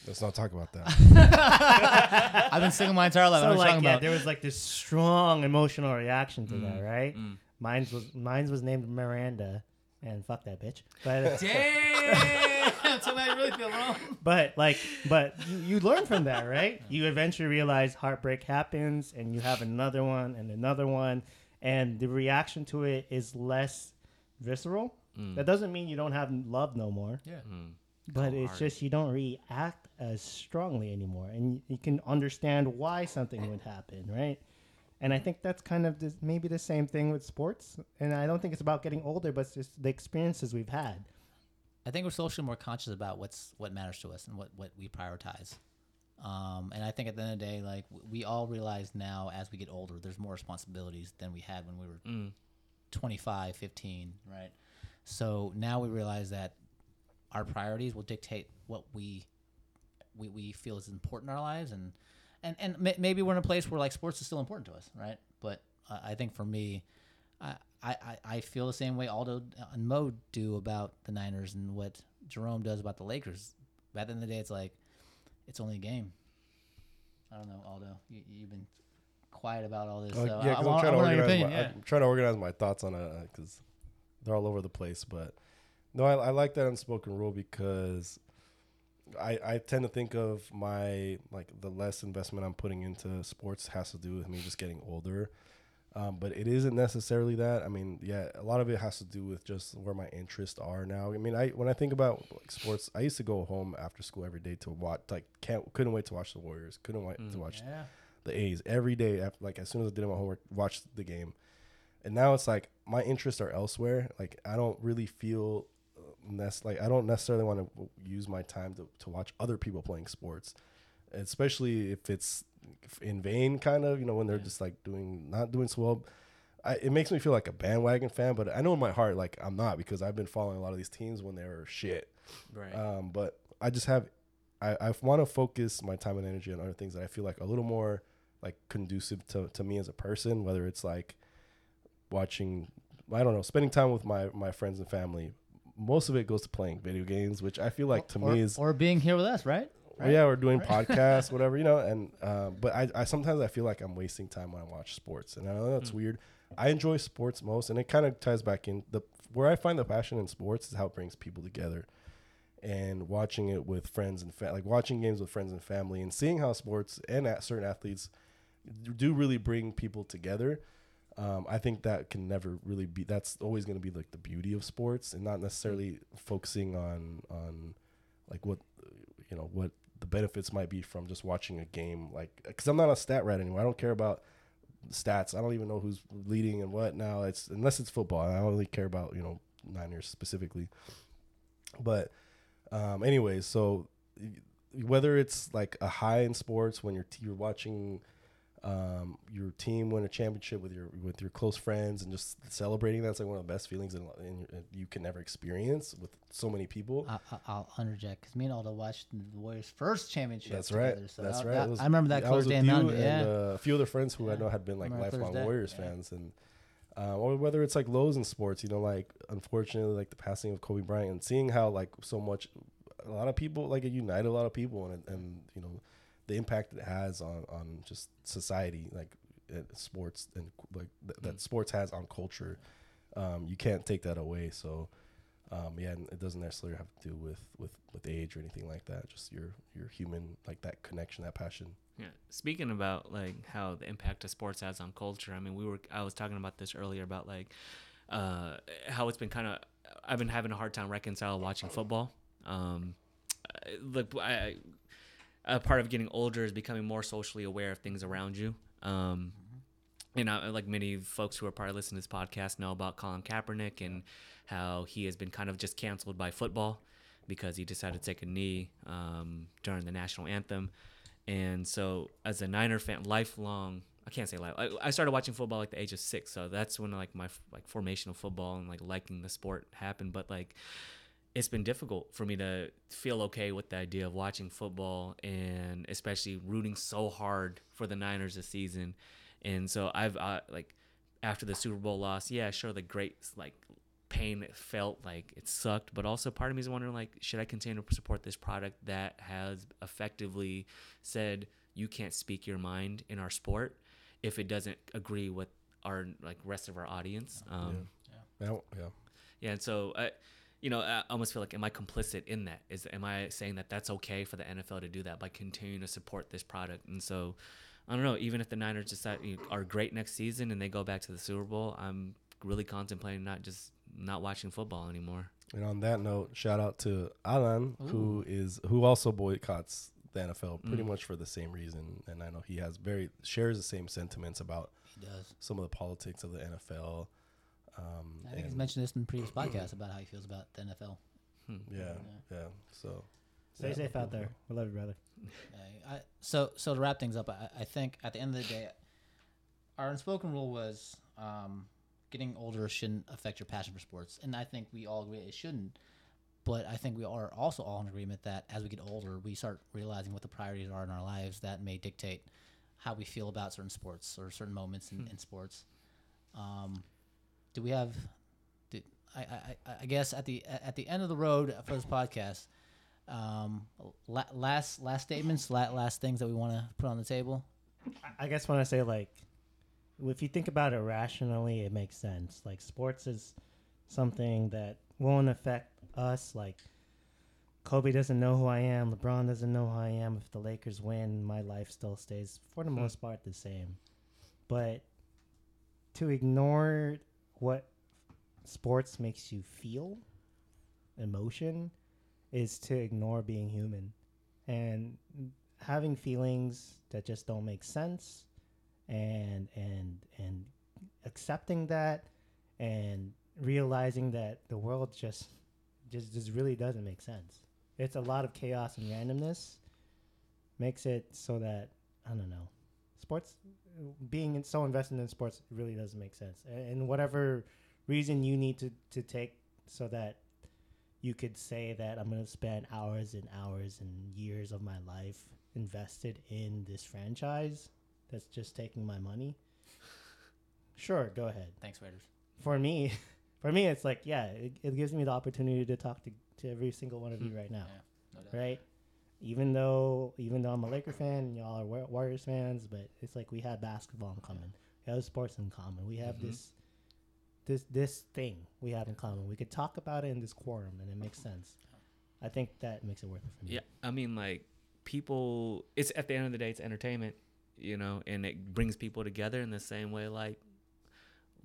[SPEAKER 2] Let's not talk about that.
[SPEAKER 1] I've been single my entire life.
[SPEAKER 3] So
[SPEAKER 1] know what
[SPEAKER 3] like
[SPEAKER 1] talking
[SPEAKER 3] yeah, there was like this strong emotional reaction to that,
[SPEAKER 4] Mm,
[SPEAKER 3] right?
[SPEAKER 4] mm.
[SPEAKER 3] Mine's was mine's was named Miranda, and fuck that bitch. But
[SPEAKER 1] Damn, tell me how really feel, bro.
[SPEAKER 3] but like but you, you learn from that, right? You eventually realize heartbreak happens, and you have another one and another one, and the reaction to it is less visceral.
[SPEAKER 4] Mm.
[SPEAKER 3] That doesn't mean you don't have love no more.
[SPEAKER 1] Yeah.
[SPEAKER 4] Mm.
[SPEAKER 3] but
[SPEAKER 4] Go
[SPEAKER 3] it's
[SPEAKER 4] hard.
[SPEAKER 3] just you don't react as strongly anymore and you, you can understand why something would happen right and i think that's kind of this, maybe the same thing with sports and i don't think it's about getting older but it's just the experiences we've had
[SPEAKER 1] I think we're socially more conscious about what's what matters to us and what what we prioritize. Um, and I think at the end of the day, like we all realize now as we get older, there's more responsibilities than we had when we were
[SPEAKER 4] Mm.
[SPEAKER 1] 25, 15, right? So now we realize that our priorities will dictate what we we, we feel is important in our lives, and and and may, maybe we're in a place where like sports is still important to us, right? But uh, I think for me, I, I I- feel the same way Aldo and Mo do about the Niners and what Jerome does about the Lakers. But at the end of the day, it's like it's only a game. I don't know, Aldo. You, you've been quiet about all this.
[SPEAKER 2] Uh,
[SPEAKER 1] so
[SPEAKER 2] yeah,
[SPEAKER 1] I,
[SPEAKER 2] I'm trying to organize.
[SPEAKER 1] opinion.
[SPEAKER 2] My,
[SPEAKER 1] yeah.
[SPEAKER 2] I'm trying to organize my thoughts on it because they're all over the place. But no, I, I like that unspoken rule because I I tend to think of my like the less investment I'm putting into sports has to do with me just getting older. Um, but it isn't necessarily that. I mean, yeah, a lot of it has to do with just where my interests are now. I mean, I when I think about like sports, I used to go home after school every day to watch. Like, can't couldn't wait to watch the Warriors. Couldn't wait to
[SPEAKER 4] Mm.
[SPEAKER 2] watch
[SPEAKER 1] Yeah.
[SPEAKER 2] the A's every day. After, like as soon as I did my homework, watched the game, and now it's like my interests are elsewhere. Like I don't really feel nec- like I don't necessarily want to use my time to to watch other people playing sports, especially if it's in vain, kind of. You know when they're
[SPEAKER 1] Yeah.
[SPEAKER 2] just like doing not doing so well. I, it makes me feel like a bandwagon fan, but I know in my heart like I'm not because I've been following a lot of these teams when they were shit.
[SPEAKER 4] Right.
[SPEAKER 2] Um, but I just have, I, I want to focus my time and energy on other things that I feel like a little more like conducive to, to me as a person, whether it's like watching, I don't know, spending time with my, my friends and family. Most of it goes to playing video games, which I feel like to
[SPEAKER 1] or,
[SPEAKER 2] me is,
[SPEAKER 1] or being here with us, right?
[SPEAKER 2] well, yeah, we're doing podcasts, whatever, you know, and, um, but I, I sometimes I feel like I'm wasting time when I watch sports and I know that's
[SPEAKER 4] Mm.
[SPEAKER 2] weird. I enjoy sports most, and it kind of ties back in the, where I find the passion in sports is how it brings people together and watching it with friends and fa- like watching games with friends and family and seeing how sports and at certain athletes do really bring people together. Um, I think that can never really be. That's always going to be like the beauty of sports, and not necessarily focusing on on like what you know what the benefits might be from just watching a game. Like, because I'm not a stat rat anymore. I don't care about stats. I don't even know who's leading and what now. It's unless it's football. I don't really care about you know Niners specifically. But um, anyways, so whether it's like a high in sports when you're t- you're watching um, your team win a championship with your with your close friends and just celebrating that's like one of the best feelings in, in, in you can ever experience with so many people.
[SPEAKER 1] I, I, I'll interject because me and Aldo watched the Warriors' first championship.
[SPEAKER 2] That's right.
[SPEAKER 1] together, so
[SPEAKER 2] That's
[SPEAKER 1] I,
[SPEAKER 2] right.
[SPEAKER 1] I,
[SPEAKER 2] was-
[SPEAKER 1] I remember that
[SPEAKER 2] I was
[SPEAKER 1] close day
[SPEAKER 2] with you
[SPEAKER 1] Mountain
[SPEAKER 2] and
[SPEAKER 1] Yeah.
[SPEAKER 2] uh, a few other friends who I know had been like lifelong? Warriors
[SPEAKER 1] Yeah.
[SPEAKER 2] fans, and uh, or whether it's like lows in sports, you know, like unfortunately, like the passing of Kobe Bryant and seeing how like so much, a lot of people like it united a lot of people, and and you know, the impact it has on on just society, like uh, sports and like th- that
[SPEAKER 4] Mm.
[SPEAKER 2] sports has on culture. Um, you can't take that away. So. Um, yeah, and it doesn't necessarily have to do with, with, with age or anything like that. Just your your human like that connection, that passion.
[SPEAKER 4] Yeah. Speaking about like how the impact of sports has on culture, I mean, we were I was talking about this earlier about like uh, how it's been kind of I've been having a hard time reconciling watching football. Um, uh, look, I, a part of getting older is becoming more socially aware of things around you. Um, and I, like many folks who are probably listening to this podcast know about Colin Kaepernick and how he has been kind of just canceled by football because he decided to take a knee um, during the national anthem. And so, as a Niner fan, lifelong, I can't say life. I, I started watching football like the age of six, so that's when like my like formation of football and like liking the sport happened. But like, it's been difficult for me to feel okay with the idea of watching football and especially rooting so hard for the Niners this season. And so I've uh, like after the Super Bowl loss, yeah, sure, the great like pain it felt like it sucked, but also part of me is wondering like, should I continue to support this product that has effectively said you can't speak your mind in our sport if it doesn't agree with our like rest of our audience? Um,
[SPEAKER 2] Yeah, yeah.
[SPEAKER 4] yeah, and so I, you know, I almost feel like, am I complicit in that? Is am I saying that that's okay for the NFL to do that by continuing to support this product? And so, I don't know. Even if the Niners decide you know, are great next season and they go back to the Super Bowl, I'm really contemplating not just not watching football anymore.
[SPEAKER 2] And on that note, shout out to Alan, who is who also boycotts the NFL pretty
[SPEAKER 4] Mm.
[SPEAKER 2] much for the same reason. And I know he has very shares the same sentiments about
[SPEAKER 1] He does.
[SPEAKER 2] some of the politics of the NFL. Um,
[SPEAKER 1] I think he's mentioned this in previous podcasts about how he feels about the NFL.
[SPEAKER 4] Hmm.
[SPEAKER 2] Yeah, yeah. So
[SPEAKER 3] Stay
[SPEAKER 2] Yeah.
[SPEAKER 3] safe out there. We love you, brother.
[SPEAKER 1] I, so so to wrap things up, I, I think at the end of the day, our unspoken rule was um, getting older shouldn't affect your passion for sports, and I think we all agree it shouldn't. But I think we are also all in agreement that as we get older, we start realizing what the priorities are in our lives that may dictate how we feel about certain sports or certain moments in, in sports. Um, do we have? Do, I, I, I- I guess at the at the end of the road for this podcast, um, la- last last statements, la- last things that we want to put on the table.
[SPEAKER 3] I- I guess when I say like, if you think about it rationally, it makes sense. Like sports is something that won't affect us. Like Kobe doesn't know who I am. LeBron doesn't know who I am. If the Lakers win, my life still stays for the most part the same. But to ignore what sports makes you feel, emotion, is to ignore being human. And having feelings that just don't make sense and and and accepting that and realizing that the world just just just really doesn't make sense. It's a lot of chaos and randomness makes it so that I don't know. Sports being so invested in sports really doesn't make sense. And whatever reason you need to to take so that you could say that I'm going to spend hours and hours and years of my life invested in this franchise that's just taking my money. Sure, go ahead.
[SPEAKER 1] Thanks, Raiders.
[SPEAKER 3] For me, for me, it's like yeah, it, it gives me the opportunity to talk to, to every single one of you hmm. right now,
[SPEAKER 1] No doubt.
[SPEAKER 3] right? Even though even though I'm a Laker fan and y'all are Warriors fans, but it's like we have basketball in common, we have sports in common, we have
[SPEAKER 4] Mhm.
[SPEAKER 3] this this this thing we have in common. We could talk about it in this quorum, and it makes sense. I think that makes it worth it for me.
[SPEAKER 4] Yeah, I mean, like people. It's at the end of the day, it's entertainment, you know, and it brings people together in the same way. Like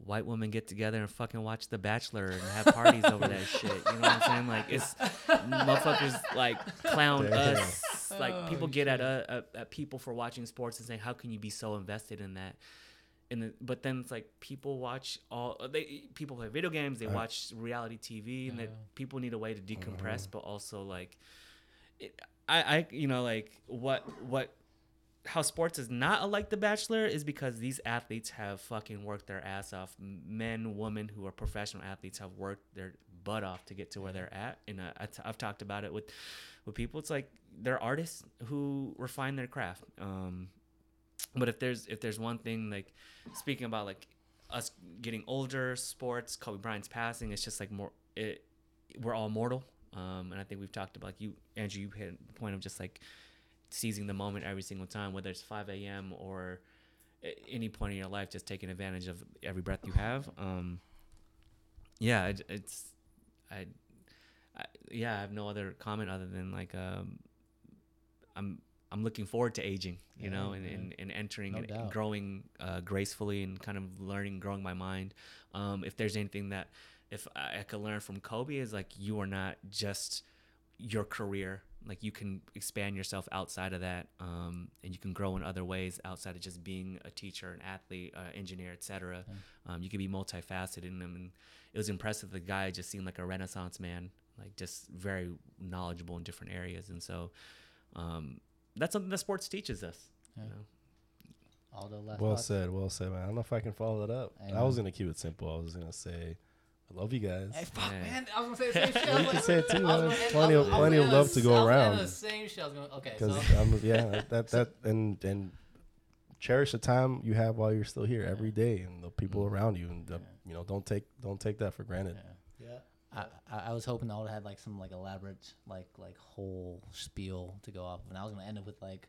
[SPEAKER 4] white women get together and fucking watch The Bachelor and have parties over that shit. You know what I'm saying? Like it's motherfuckers like clown
[SPEAKER 2] Damn.
[SPEAKER 4] us. Like oh, people get at, uh, at at people for watching sports and saying, "How can you be so invested in that?" And the, but then it's like people watch all uh, they people play video games, they
[SPEAKER 2] Right.
[SPEAKER 4] watch reality TV, and that people need a way to decompress, uh-huh. but also like it, I, I you know like what what how sports is not like the bachelor is because these athletes have fucking worked their ass off. Men women who are professional athletes have worked their butt off to get to where they're at. And uh, I t- i've talked about it with with people. It's like they're artists who refine their craft. Um but if there's if there's one thing like speaking about like us getting older sports kobe bryant's passing it's just like more it we're all mortal. Um and i think we've talked about like you andrew you hit the point of just like seizing the moment every single time whether it's 5 a.m or any point in your life just taking advantage of every breath you have um yeah it, it's I, I yeah i have no other comment other than like um i'm i'm looking forward to aging you
[SPEAKER 1] Yeah,
[SPEAKER 4] know and,
[SPEAKER 1] yeah.
[SPEAKER 4] and, and entering
[SPEAKER 1] No
[SPEAKER 4] and, and growing uh, gracefully and kind of learning growing my mind um if there's anything that if I, I could learn from kobe is like you are not just your career like you can expand yourself outside of that um, and you can grow in other ways outside of just being a teacher an athlete uh, engineer etc um, you can be multifaceted in them and it was impressive the guy just seemed like a renaissance man like just very knowledgeable in different areas and so um, that's something that sports teaches us you
[SPEAKER 1] Yeah.
[SPEAKER 4] know?
[SPEAKER 1] Aldo, last
[SPEAKER 2] Well
[SPEAKER 1] thoughts?
[SPEAKER 2] said, well said, man. I don't know if I can follow that up.
[SPEAKER 1] Hey,
[SPEAKER 2] I was gonna keep it simple. I was gonna say, I love you guys.
[SPEAKER 1] Hey, fuck,
[SPEAKER 4] Yeah.
[SPEAKER 1] man. I was gonna say the same shit. I was
[SPEAKER 2] You can say it too, man.
[SPEAKER 1] end-
[SPEAKER 2] Plenty of-
[SPEAKER 1] was- I was
[SPEAKER 2] plenty of
[SPEAKER 1] gonna
[SPEAKER 2] love to go
[SPEAKER 1] the- I was
[SPEAKER 2] around.
[SPEAKER 1] The same shit. I was gonna. Okay,
[SPEAKER 2] Because
[SPEAKER 1] so
[SPEAKER 2] I'm yeah, that that and and cherish the time you have while you're still here every day and the people mm-hmm. around you and the, you know don't take don't take that for granted.
[SPEAKER 1] yeah.
[SPEAKER 3] Yeah.
[SPEAKER 1] I, I I was hoping Aldo had like some like elaborate like like whole spiel to go off, of, and I was gonna end it with like,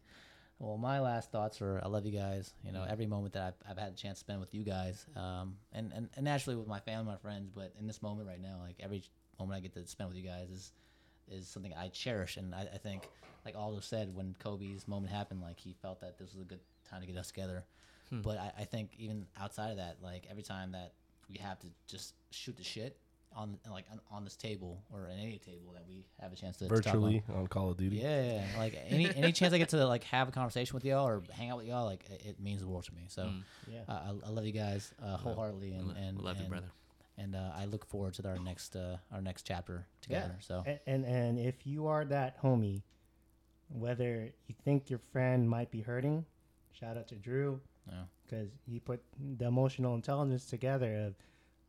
[SPEAKER 1] well, my last thoughts are I love you guys. You know, every moment that I've, I've had a chance to spend with you guys, um, and, and and naturally with my family, my friends, but in this moment right now, like every moment I get to spend with you guys is is something I cherish, and I, I think like Aldo said when Kobe's moment happened, like he felt that this was a good time to get us together. But I, I think even outside of that, like every time that we have to just shoot the shit on like on, on this table or at any table that we have a chance to to talk about.
[SPEAKER 2] Virtually on Call of Duty.
[SPEAKER 1] Yeah, yeah, yeah. like any any chance I get to like have a conversation with y'all or hang out with y'all, like it, it means the world to me. So
[SPEAKER 4] Mm.
[SPEAKER 3] Yeah.
[SPEAKER 1] uh, I, I love you guys uh, wholeheartedly, and
[SPEAKER 4] Lo-
[SPEAKER 1] and
[SPEAKER 4] love you
[SPEAKER 1] and,
[SPEAKER 4] brother
[SPEAKER 1] And uh, I look forward to our next uh, our next chapter together. So
[SPEAKER 3] And, and and if you are that homie, whether you think your friend might be hurting, shout out to Drew
[SPEAKER 1] yeah.
[SPEAKER 3] because he put the emotional intelligence together. Of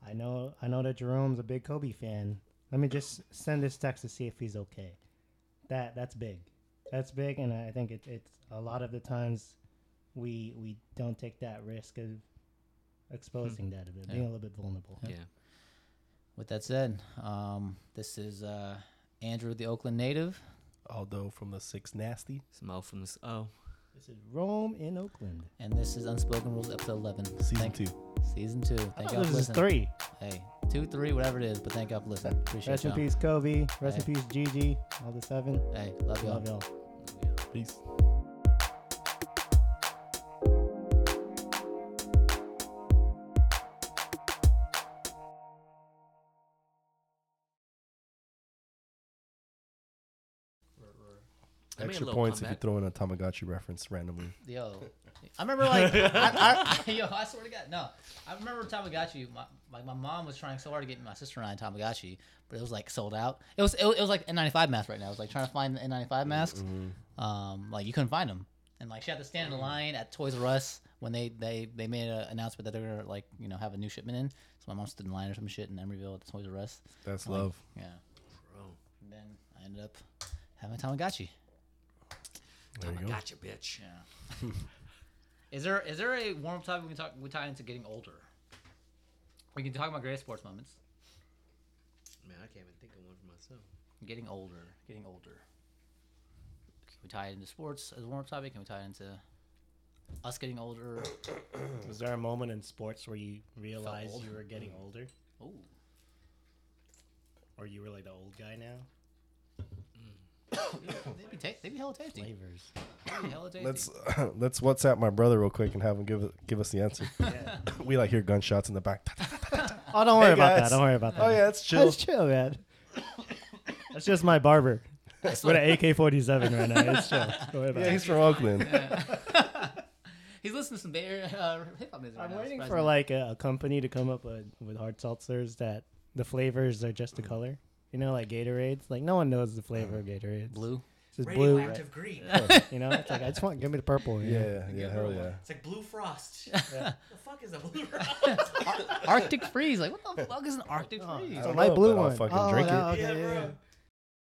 [SPEAKER 3] I know I know that Jerome's a big Kobe fan. Let me just send this text to see if he's okay. That that's big. That's big, and I think it, it's a lot of the times we we don't take that risk of exposing that a bit, being
[SPEAKER 1] Yeah.
[SPEAKER 3] a little bit vulnerable.
[SPEAKER 4] yeah,
[SPEAKER 1] With that said, um, this is uh, Andrew, the Oakland native.
[SPEAKER 2] Although from the six nasty
[SPEAKER 4] Smell from the oh
[SPEAKER 3] This is Rome in Oakland.
[SPEAKER 1] And this is Unspoken Rules, episode 11.
[SPEAKER 2] season
[SPEAKER 1] Thank-
[SPEAKER 2] two.
[SPEAKER 1] Season 2. Thank y'all for
[SPEAKER 3] this is
[SPEAKER 1] listening.
[SPEAKER 3] three.
[SPEAKER 1] Hey, 2, 3, whatever it is, but thank y'all for listening. Appreciate
[SPEAKER 3] Rest in
[SPEAKER 1] y'all.
[SPEAKER 3] peace, Kobe. Rest in peace, Gigi. All the seven.
[SPEAKER 1] Hey, love y'all.
[SPEAKER 3] Love y'all.
[SPEAKER 2] Peace.
[SPEAKER 4] I
[SPEAKER 2] Extra
[SPEAKER 4] little
[SPEAKER 2] points if you throw in a Tamagotchi reference randomly.
[SPEAKER 1] Yo, I remember like, I, I, yo, I swear to God, no, I remember Tamagotchi. My, like my mom was trying so hard to get my sister and I a Tamagotchi, but it was like sold out. It was it, was- it was like N95 mask right now. I was like trying to find the N95 masks. Um, like you couldn't find them, and like she had to stand in the line at Toys R Us when they they they made an announcement that they're gonna like you know have a new shipment in. So my mom stood in line or some shit in Emeryville at Toys R Us.
[SPEAKER 2] That's
[SPEAKER 1] Like,
[SPEAKER 2] love.
[SPEAKER 1] Yeah. And then I ended up having a Tamagotchi.
[SPEAKER 2] There you go.
[SPEAKER 4] gotcha bitch
[SPEAKER 1] Yeah. is there is there a warm up topic we can talk we tie into getting older? We can talk about great sports moments.
[SPEAKER 4] man I can't even think of one for myself
[SPEAKER 1] Getting older. Getting older. Can we tie it into sports as a warm up topic? Can we tie it into us getting older?
[SPEAKER 3] Was there a moment in sports where you realized you were getting older,
[SPEAKER 1] Ooh.
[SPEAKER 3] or you were like the old guy now?
[SPEAKER 1] They be, ta- they be hella tasty.
[SPEAKER 3] Flavors.
[SPEAKER 1] They be hella tasty.
[SPEAKER 2] Let's let's WhatsApp my brother real quick and have him give give us the answer.
[SPEAKER 3] Yeah.
[SPEAKER 2] we like hear gunshots in the back.
[SPEAKER 3] Oh, don't worry
[SPEAKER 2] Hey,
[SPEAKER 3] about
[SPEAKER 2] guys.
[SPEAKER 3] that. Don't worry about that.
[SPEAKER 2] Oh yeah, it's chill.
[SPEAKER 3] That's chill, man. That's just my barber. With an AK-47 right now. It's chill. Don't worry about
[SPEAKER 2] Yeah,
[SPEAKER 3] it.
[SPEAKER 2] he's from Oakland.
[SPEAKER 1] He's listening to some Bay Area uh, hip hop music.
[SPEAKER 3] I'm
[SPEAKER 1] right now,
[SPEAKER 3] waiting for
[SPEAKER 1] surprisingly.
[SPEAKER 3] like a, a company to come up with, with hard seltzers that the flavors are just the
[SPEAKER 2] Mm.
[SPEAKER 3] color. You know, like Gatorades. Like no one knows the flavor of Gatorades.
[SPEAKER 1] blue.
[SPEAKER 3] It's just blue.
[SPEAKER 4] Radioactive green.
[SPEAKER 3] You know, it's like I just want give me the purple. you know?
[SPEAKER 2] Yeah, yeah, hell yeah.
[SPEAKER 4] It's like blue frost. the fuck is a blue frost?
[SPEAKER 1] Arctic freeze. Like what the fuck is an Arctic oh, freeze?
[SPEAKER 3] The
[SPEAKER 2] don't
[SPEAKER 3] light
[SPEAKER 2] know,
[SPEAKER 3] blue
[SPEAKER 2] but I'll
[SPEAKER 3] one.
[SPEAKER 2] fucking
[SPEAKER 3] oh,
[SPEAKER 2] drink
[SPEAKER 3] that-
[SPEAKER 2] it.
[SPEAKER 3] Okay,
[SPEAKER 4] Yeah,
[SPEAKER 3] yeah,
[SPEAKER 4] bro.
[SPEAKER 3] yeah.